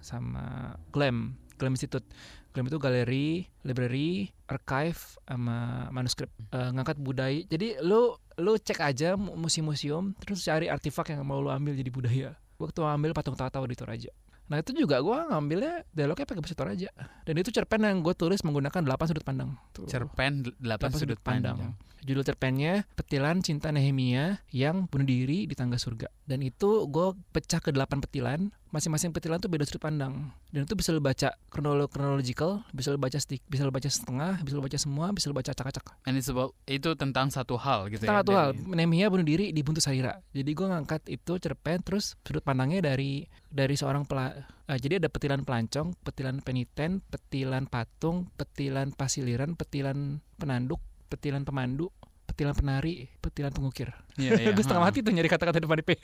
Speaker 3: sama Glam Glam Institute. Glam itu galeri library archive sama manuskrip Eh, ngangkat budaya. Jadi lu lu cek aja mu- museum-museum terus cari artefak yang mau lu ambil jadi budaya. Waktu ambil patung tata di Toraja nah itu juga gua ngambilnya dialognya pakai bahasa Toraja dan itu cerpen yang gue tulis menggunakan 8 sudut pandang Tuh.
Speaker 4: Cerpen del- delapan
Speaker 3: Delapan
Speaker 4: sudut pandang.
Speaker 3: Judul cerpennya Petilan Cinta Nehemia yang bunuh diri di tangga surga. Dan itu gue pecah ke delapan petilan. Masing-masing petilan tuh beda sudut pandang. Dan itu bisa lo baca chronological, bisa lo baca stik, bisa lo baca setengah, bisa lo baca semua, bisa lo baca acak-acak.
Speaker 4: And it's about- itu tentang satu hal gitu
Speaker 3: Tentang
Speaker 4: ya.
Speaker 3: satu hal, Nehemia bunuh diri di Buntu Saira. Jadi gue ngangkat itu cerpen terus sudut pandangnya dari dari seorang pela, eh, jadi ada petilan pelancong, petilan peniten, petilan patung, petilan pasiliran, petilan penanduk, petilan pemandu, petilan penari, petilan pengukir.
Speaker 4: Iya, [laughs] iya.
Speaker 3: gue setengah mati tuh nyari kata-kata depan IP.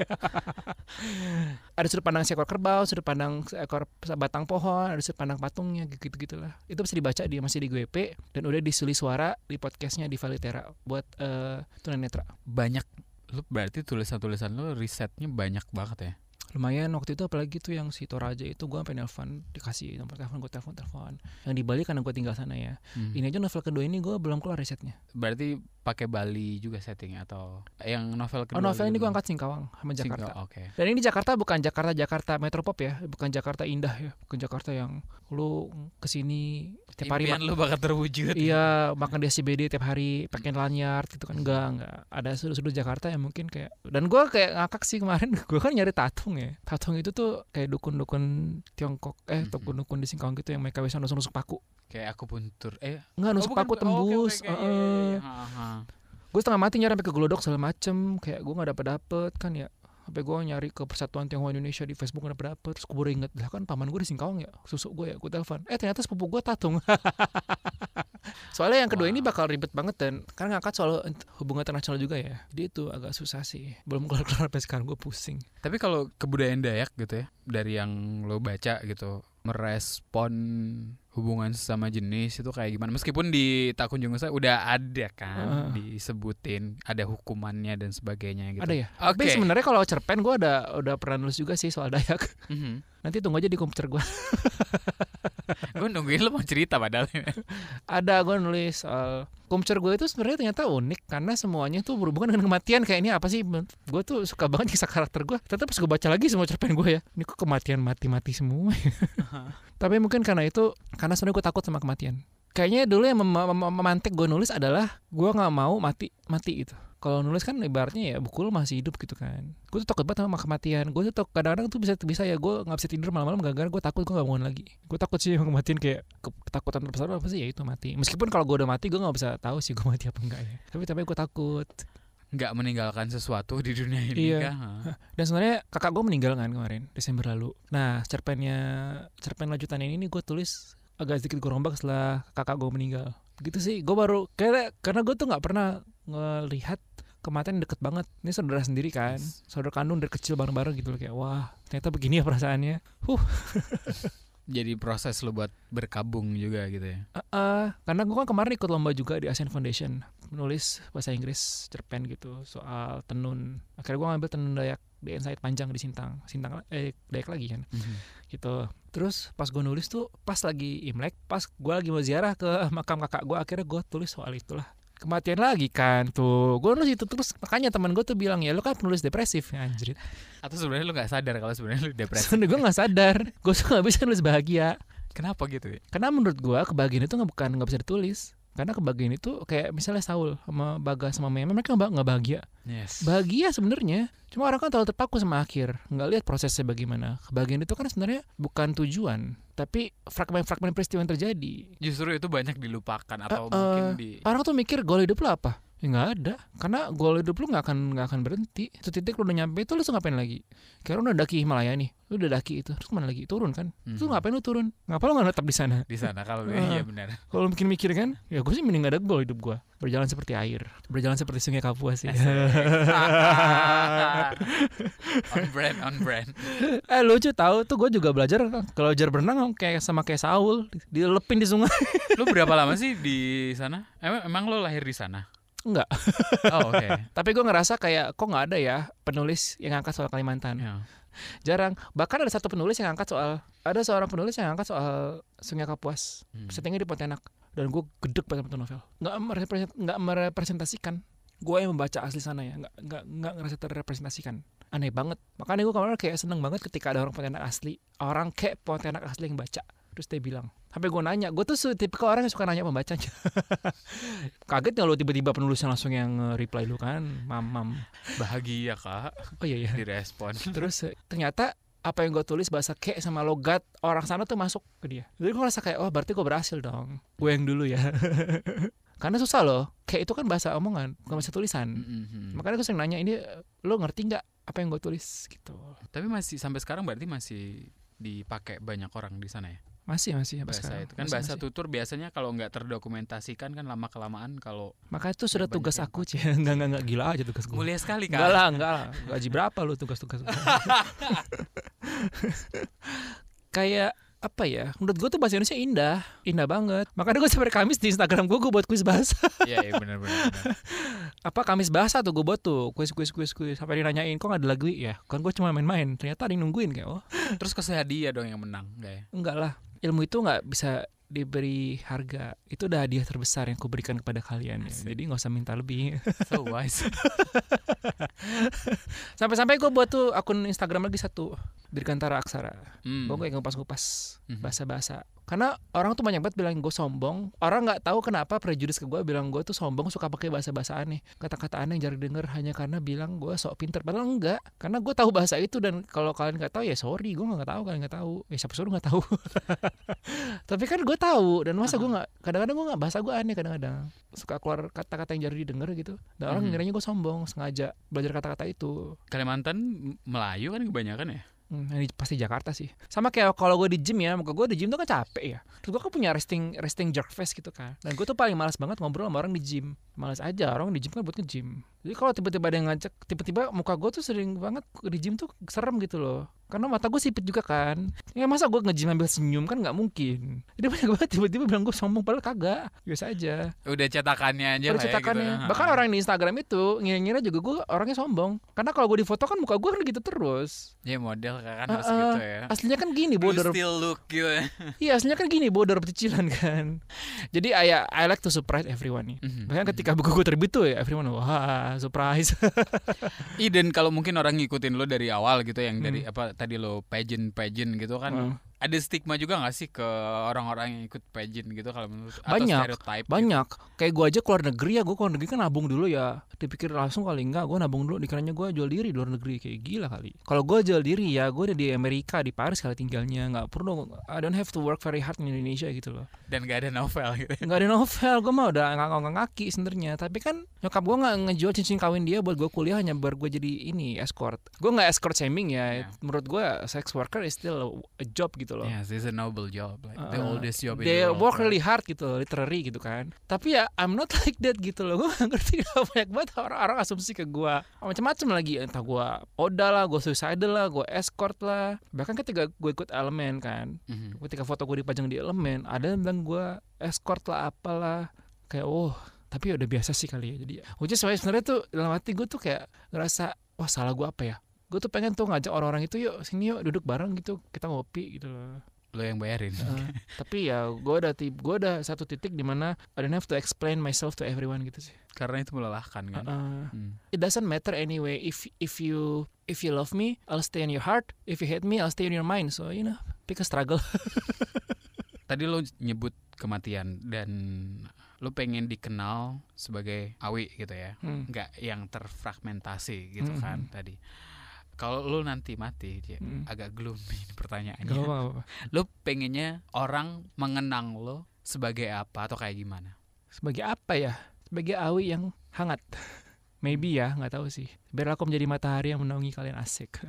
Speaker 3: [laughs] ada sudut pandang seekor kerbau, sudut pandang seekor batang pohon, ada sudut pandang patungnya gitu gitulah. Itu bisa dibaca dia masih di GWP dan udah disulis suara di podcastnya di Valitera buat eh tunanetra.
Speaker 4: banyak lu berarti tulisan-tulisan lu risetnya banyak banget ya.
Speaker 3: Lumayan waktu itu apalagi tuh yang si Toraja itu gue sampai nelfon dikasih nomor telepon gue telepon telepon. Yang di Bali karena gue tinggal sana ya.
Speaker 4: Hmm.
Speaker 3: Ini aja novel kedua ini gue belum keluar risetnya.
Speaker 4: Berarti pakai Bali juga settingnya atau yang novel kedua?
Speaker 3: Oh novel ini gue angkat Singkawang sama Jakarta.
Speaker 4: oh, Oke.
Speaker 3: Dan ini Jakarta bukan Jakarta Jakarta Metropop ya, bukan Jakarta indah ya, bukan Jakarta yang lu ke sini tiap hari
Speaker 4: Impian lu bakal terwujud.
Speaker 3: Iya makan di SCBD tiap hari pakai lanyard gitu kan enggak enggak ada sudut-sudut Jakarta yang mungkin kayak dan gue kayak ngakak sih kemarin [laughs] gue kan nyari tatung ya tatung itu tuh kayak dukun-dukun Tiongkok eh dukun-dukun di Singkawang gitu yang mereka bisa nusuk-nusuk paku
Speaker 4: Kayak aku puntur. Eh,
Speaker 3: enggak nusuk
Speaker 4: bukan,
Speaker 3: paku
Speaker 4: oh,
Speaker 3: tembus.
Speaker 4: oke, oke, iya, iya, iya. Ha, ha.
Speaker 3: gue setengah mati nyari sampai ke gelodok segala macem. Kayak gue nggak dapet dapet kan ya. Sampai gue nyari ke Persatuan Tionghoa Indonesia di Facebook nggak dapet dapet terus gue baru inget lah kan paman gue di Singkawang ya? Susuk gue ya gue telepon. Eh ternyata sepupu gue tatung. [laughs] Soalnya yang kedua ini
Speaker 4: Wow.
Speaker 3: bakal ribet banget dan karena ngangkat soal hubungan internasional juga ya. Jadi itu agak susah sih. Belum kelar kelar sampai sekarang gue pusing.
Speaker 4: Tapi kalau kebudayaan Dayak gitu ya, dari yang lo baca gitu, merespon hubungan sesama jenis itu kayak gimana? Meskipun di Takunjung Nusa udah ada kan
Speaker 3: Heeh.
Speaker 4: disebutin, ada hukumannya dan sebagainya gitu.
Speaker 3: ada ya
Speaker 4: Oke.
Speaker 3: tapi sebenarnya kalau cerpen gue ada udah pernah nulis juga sih soal Dayak
Speaker 4: Mhm.
Speaker 3: Nanti tunggu aja di komputer gue. [laughs]
Speaker 4: gue nungguin lo mau cerita padahal. [laughs]
Speaker 3: Ada gue nulis soal komputer gue itu sebenarnya ternyata unik karena semuanya tuh berhubungan dengan kematian kayak ini apa sih? Gue tuh suka banget kisah karakter gue. Ternyata pas gue baca lagi semua cerpen gue ya, ini kok kematian mati-mati semua. [laughs] Tapi mungkin karena itu karena sebenarnya gue takut sama kematian. Kayaknya dulu yang mem mem memantik gue nulis adalah gue nggak mau mati mati itu kalau nulis kan ibaratnya ya buku lo masih hidup gitu kan. Gue tuh takut banget sama kematian. Gue tuh kadang-kadang tuh bisa bisa ya gue nggak bisa tidur malam-malam gara-gara gue takut gue gak bangun lagi. Gue takut sih sama [laughs] kematian kayak ketakutan terbesar apa sih? Ya itu mati. Meskipun kalau gue udah mati gue nggak bisa tahu sih gue mati apa enggak ya. Tapi tapi gue takut.
Speaker 4: Nggak meninggalkan sesuatu di dunia ini
Speaker 3: iya.
Speaker 4: kah?
Speaker 3: dan sebenarnya kakak gue meninggal kan kemarin Desember lalu. Nah cerpennya cerpen lanjutan ini nih gue tulis agak sedikit gue rombak setelah kakak gue meninggal. Gitu sih gue baru kayak karena gue tuh nggak pernah ngelihat kematian deket banget. Ini saudara sendiri kan? Yes. saudara kandung dari kecil bareng-bareng gitu loh kayak wah ternyata begini ya perasaannya. Huh. [laughs]
Speaker 4: Jadi proses lo buat berkabung juga gitu ya?
Speaker 3: Uh, uh, karena gue kan kemarin ikut lomba juga di Asian Foundation menulis bahasa Inggris cerpen gitu soal tenun. Akhirnya gue ngambil tenun Dayak di Insight panjang di Sintang Sintang eh Dayak lagi kan. Mm -hmm. gitu. Terus pas gue nulis tuh pas lagi Imlek pas gue lagi mau ziarah ke makam kakak gue akhirnya gue tulis soal itulah kematian lagi kan tuh. Gue nulis itu terus makanya teman gue tuh bilang ya lu kan penulis depresif. Ya, anjir.
Speaker 4: Atau sebenarnya lu nggak sadar kalau sebenarnya lu depresif?
Speaker 3: Sebenarnya gue nggak sadar. Gue tuh nggak bisa nulis bahagia.
Speaker 4: Kenapa gitu ya
Speaker 3: karena menurut gue kebahagiaan itu nggak bukan nggak bisa ditulis karena kebahagiaan itu kayak misalnya Saul sama Bagas sama Meme mereka nggak bahagia
Speaker 4: yes.
Speaker 3: bahagia sebenarnya cuma orang kan terlalu terpaku sama akhir nggak lihat prosesnya bagaimana kebahagiaan itu kan sebenarnya bukan tujuan tapi fragmen-fragmen peristiwa yang terjadi
Speaker 4: justru itu banyak dilupakan atau uh, mungkin di
Speaker 3: orang tuh mikir goal hidup lo apa Ya nggak ada, karena goal hidup lu nggak akan nggak akan berhenti. Itu titik lu udah nyampe itu lu ngapain lagi? Kayak lu udah daki Himalaya nih, lu udah daki itu, terus ke mana lagi? Turun kan? Hmm. Lu ngapain lu turun? Ngapa lu nggak tetap di sana?
Speaker 4: Di sana kalau uh, [laughs] iya benar.
Speaker 3: Kalau mungkin mikir kan, ya gue sih mending gak ada goal hidup gue. Berjalan seperti air, berjalan seperti sungai Kapuas sih. [laughs]
Speaker 4: on brand, on brand.
Speaker 3: eh lucu tahu tuh gue juga belajar kalau belajar berenang kayak sama kayak Saul, dilepin di sungai. [laughs]
Speaker 4: lu berapa lama sih di sana? Emang emang lu lahir di sana?
Speaker 3: Enggak.
Speaker 4: Oh, oke. Okay.
Speaker 3: Tapi gue ngerasa kayak kok nggak ada ya penulis yang ngangkat soal Kalimantan. Yeah. Jarang. Bahkan ada satu penulis yang ngangkat soal ada seorang penulis yang ngangkat soal Sungai Kapuas. Hmm. Settingnya di Pontianak. Dan gue gedek banget nonton novel. Nggak merepresent, nggak merepresentasikan. Gue yang membaca asli sana ya. Nggak nggak nggak ngerasa terrepresentasikan. Aneh banget. Makanya gue kemarin kayak seneng banget ketika ada orang Pontianak asli, orang kayak Pontianak asli yang baca. Terus dia bilang, sampai gue nanya, gue tuh tipe orang yang suka nanya pembacanya. [laughs] Kaget lo tiba-tiba penulis langsung yang reply lu kan, mamam.
Speaker 4: Bahagia kak.
Speaker 3: Oh iya iya.
Speaker 4: Direspon. [laughs]
Speaker 3: Terus ternyata apa yang gue tulis bahasa kayak sama logat orang sana tuh masuk ke dia. Jadi gue ngerasa kayak, oh berarti gue berhasil dong. Gue yang dulu ya. [laughs] Karena susah loh, kayak itu kan bahasa omongan, bukan bahasa tulisan. Mm-hmm. Makanya gue sering nanya, ini lo ngerti nggak apa yang gue tulis gitu.
Speaker 4: Tapi masih sampai sekarang berarti masih dipakai banyak orang di sana ya?
Speaker 3: Masih masih
Speaker 4: bahasa sekarang. itu kan masih, bahasa masih. tutur biasanya kalau nggak terdokumentasikan kan lama kelamaan kalau
Speaker 3: maka itu sudah tugas aku sih [laughs] nggak nggak nggak. Gila aja tugas gue
Speaker 4: mulia sekali kan
Speaker 3: nggak lah nggak lah. Gaji berapa lu tugas-tugas [laughs] kayak apa ya menurut gue tuh bahasa Indonesia indah. Indah banget. Makanya gue sampai Kamis di Instagram gue gue buat kuis bahasa.
Speaker 4: Iya iya benar benar [laughs]
Speaker 3: apa Kamis bahasa tuh gue buat tuh. Kuis kuis kuis kuis. Sampai dinanyain kok gak ada lagu ya? Kan gue cuma main-main. Ternyata ada yang nungguin kayak oh.
Speaker 4: Terus kasih hadiah dong yang menang enggak ya?
Speaker 3: Enggak lah ilmu itu nggak bisa diberi harga itu udah hadiah terbesar yang kuberikan kepada kalian ya. jadi nggak usah minta lebih [laughs]
Speaker 4: so wise [laughs]
Speaker 3: sampai-sampai gue buat tuh akun Instagram lagi satu Dirgantara Aksara
Speaker 4: hmm.
Speaker 3: gue kayak ngupas-ngupas hmm. bahasa-bahasa karena orang tuh banyak banget bilang gue sombong. Orang nggak tahu kenapa prejudis ke gue bilang gue tuh sombong suka pakai bahasa-bahasa aneh kata-kata aneh yang jarang denger hanya karena bilang gue sok pinter. Padahal enggak. Karena gue tahu bahasa itu dan kalau kalian nggak tahu ya sorry gue nggak tahu kalian nggak tahu. Ya siapa suruh nggak tahu? [laughs] Tapi kan gue tahu dan masa gue nggak kadang-kadang gue nggak bahasa gue aneh kadang-kadang. Suka keluar kata-kata yang jarang didengar gitu. Dan orang mm -hmm. ngiranya gue sombong sengaja belajar kata-kata itu.
Speaker 4: Kalimantan Melayu kan kebanyakan ya
Speaker 3: Hmm, ini pasti Jakarta sih. Sama kayak kalau gue di gym ya, muka gue di gym tuh kan capek ya. Terus gue kan punya resting resting jerk face gitu kan. Dan gue tuh paling malas banget ngobrol sama orang di gym. Malas aja orang di gym kan buat nge-gym. Jadi kalau tiba-tiba ada yang ngajak, tiba-tiba muka gue tuh sering banget di gym tuh serem gitu loh. Karena mata gue sipit juga kan ya masa gue ngejim ambil senyum kan nggak mungkin dia banyak banget tiba-tiba bilang gue sombong padahal kagak biasa aja
Speaker 4: Udah cetakannya aja
Speaker 3: Udah
Speaker 4: lah ya
Speaker 3: cetakannya
Speaker 4: gitu.
Speaker 3: bahkan orang di Instagram itu ngira-ngira juga gue orangnya sombong karena kalau gue di foto kan muka gue kan gitu terus
Speaker 4: Ya model kan harus
Speaker 3: ah.
Speaker 4: gitu ya.
Speaker 3: aslinya kan gini bodor
Speaker 4: still look gitu [laughs] ya.
Speaker 3: iya aslinya kan gini bodor cicilan kan jadi I, I like to surprise everyone nih
Speaker 4: Mhm.
Speaker 3: Bahkan ketika buku gue terbit tuh ya everyone wah surprise [laughs]
Speaker 4: Ih dan kalau mungkin orang ngikutin lo dari awal gitu yang dari
Speaker 3: Hmm.
Speaker 4: apa tadi lo pageant pageant gitu kan
Speaker 3: Hmm.
Speaker 4: Ada stigma juga gak sih ke orang-orang yang ikut pageant gitu kalau menurut atau
Speaker 3: Banyak,
Speaker 4: stereotype gitu?
Speaker 3: banyak. Kayak gue aja keluar negeri ya gue keluar negeri kan nabung dulu ya. Dipikir langsung kali enggak gue nabung dulu dikiranya gue jual diri di luar negeri. Kayak gila kali. Kalau gue jual diri ya gue udah di Amerika di Paris kali tinggalnya. Nggak perlu I don't have to work very hard in Indonesia gitu loh.
Speaker 4: Dan gak ada novel gitu.
Speaker 3: nggak ada novel gue mah udah nggak kaki sebenarnya. Tapi kan nyokap gue nggak ngejual cincin kawin dia buat gue kuliah hanya biar gue jadi ini escort. Gue nggak escort shaming ya.
Speaker 4: Ya.
Speaker 3: menurut gue sex worker is still a job gitu loh.
Speaker 4: Yes, it's a noble job, like the
Speaker 3: Uh,
Speaker 4: oldest job in
Speaker 3: they
Speaker 4: the world.
Speaker 3: work really hard gitu literary gitu kan. Tapi ya I'm not [laughs] like that gitu loh. Gue gak ngerti kenapa banyak banget orang-orang asumsi ke gue macam-macam lagi entah gue oda lah gue suicidal lah gue escort lah. Bahkan ketika gue ikut elemen kan
Speaker 4: Mhm.
Speaker 3: ketika foto gue dipajang di elemen ada yang bilang gue escort lah apalah. Kayak oh tapi udah biasa sih kali ya. Jadi which is why sebenarnya tuh dalam hati gue tuh kayak ngerasa wah salah gue apa ya gue tuh pengen tuh ngajak orang-orang itu yuk sini yuk duduk bareng gitu kita ngopi gitu loh
Speaker 4: Lo yang bayarin.
Speaker 3: Uh, [laughs] tapi ya gue udah ti- gue udah satu titik di mana I don't have to explain myself to everyone gitu sih.
Speaker 4: Karena itu melelahkan kan.
Speaker 3: Uh,
Speaker 4: Hmm.
Speaker 3: it doesn't matter anyway if if you if you love me I'll stay in your heart if you hate me I'll stay in your mind so you know pick a struggle. [laughs]
Speaker 4: Tadi lo nyebut kematian dan lo pengen dikenal sebagai awi gitu ya.
Speaker 3: Hmm.
Speaker 4: nggak yang terfragmentasi gitu
Speaker 3: Mhm.
Speaker 4: kan tadi. Kalau lo nanti mati, dia
Speaker 3: Mhm.
Speaker 4: agak gloomy
Speaker 3: Gak
Speaker 4: pertanyaannya.
Speaker 3: apa-apa.
Speaker 4: Lo [laughs] pengennya orang mengenang lo sebagai apa atau kayak gimana?
Speaker 3: Sebagai apa ya? Sebagai awi yang hangat. [laughs] Maybe ya, nggak tahu sih. Biar aku menjadi matahari yang menaungi kalian asik. [laughs]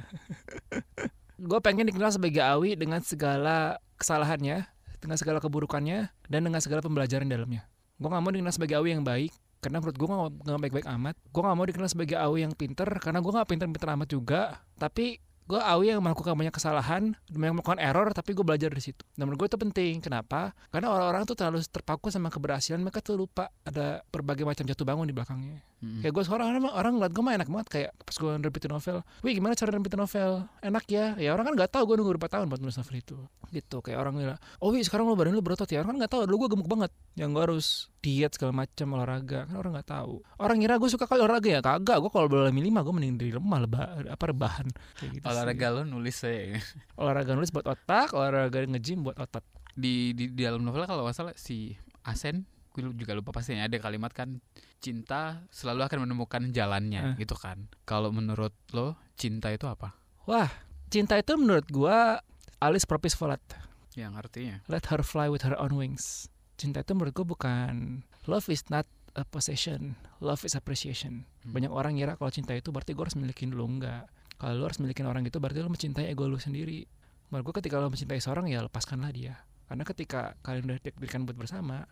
Speaker 3: gue pengen dikenal sebagai awi dengan segala kesalahannya, dengan segala keburukannya, dan dengan segala pembelajaran dalamnya. Gue nggak mau dikenal sebagai awi yang baik, karena menurut gue nggak baik-baik amat. Gue nggak mau dikenal sebagai awi yang pinter, karena gue nggak pinter-pinter amat juga. Tapi gue awi yang melakukan banyak kesalahan, yang melakukan error, tapi gue belajar dari situ. Dan menurut gue itu penting. Kenapa? Karena orang-orang tuh terlalu terpaku sama keberhasilan, mereka tuh lupa ada berbagai macam jatuh bangun di belakangnya.
Speaker 4: Mm-mm.
Speaker 3: Kayak gue seorang orang, orang ngeliat gue mah enak banget kayak pas gue nerbitin novel. Wih gimana cara nerbitin novel? Enak ya? Ya orang kan nggak tahu gue nunggu berapa tahun buat nulis novel itu. Gitu kayak orang bilang, oh wih sekarang lo badan lo berotot ya? Orang kan nggak tahu. Dulu gue gemuk banget. Yang gue harus diet segala macam olahraga kan orang nggak tahu. Orang ngira gue suka kali olahraga ya kagak. Gue kalau boleh milih mah gue mending di rumah lebah apa rebahan. Kayak gitu.
Speaker 4: Olahraga lo nulis saya
Speaker 3: olahraga nulis buat otak, olahraga nge-gym buat otot.
Speaker 4: di, di di dalam novel kalau nggak salah si Asen gue juga lupa pastinya ada kalimat kan cinta selalu akan menemukan jalannya
Speaker 3: Eh.
Speaker 4: gitu kan. Kalau menurut lo cinta itu apa?
Speaker 3: Wah, cinta itu menurut gua alis propis volat.
Speaker 4: Yang artinya
Speaker 3: Let her fly with her own wings. Cinta itu menurut gua bukan love is not a possession, love is appreciation.
Speaker 4: Hmm.
Speaker 3: Banyak orang ngira kalau cinta itu berarti gua harus milikin lu enggak. Kalau lu harus milikin orang itu berarti lu mencintai ego lu sendiri. Menurut gua ketika lu mencintai seorang ya lepaskanlah dia. Karena ketika kalian udah diberikan buat bersama,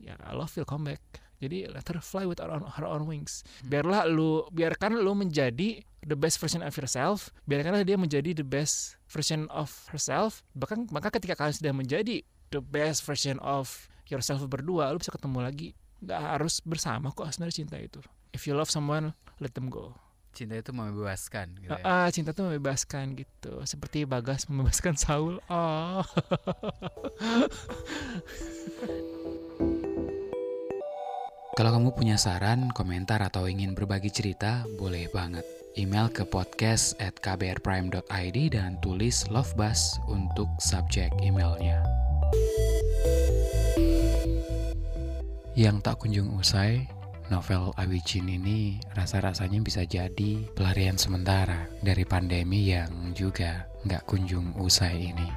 Speaker 3: ya love will come back. Jadi let her fly with her own, her own wings. Biarlah lu biarkan lu menjadi the best version of yourself. Biarkanlah dia menjadi the best version of herself. Bahkan maka ketika kalian sudah menjadi the best version of yourself berdua, lu bisa ketemu lagi. Gak harus bersama kok sebenarnya cinta itu. If you love someone, let them go.
Speaker 4: Cinta itu membebaskan gitu ya.
Speaker 3: Ah, ah, cinta itu membebaskan gitu. Seperti Bagas membebaskan Saul. Oh. [laughs]
Speaker 1: Kalau kamu punya saran, komentar, atau ingin berbagi cerita, boleh banget. Email ke podcast at kbrprime.id dan tulis Love Bus untuk subjek emailnya. Yang tak kunjung usai, novel Awicin ini rasa-rasanya bisa jadi pelarian sementara dari pandemi yang juga nggak kunjung usai ini.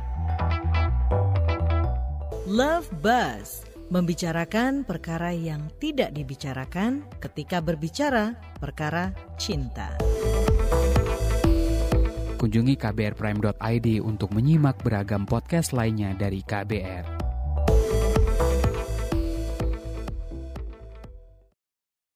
Speaker 2: Love Buzz membicarakan perkara yang tidak dibicarakan ketika berbicara perkara cinta.
Speaker 1: Kunjungi kbrprime.id untuk menyimak beragam podcast lainnya dari KBR.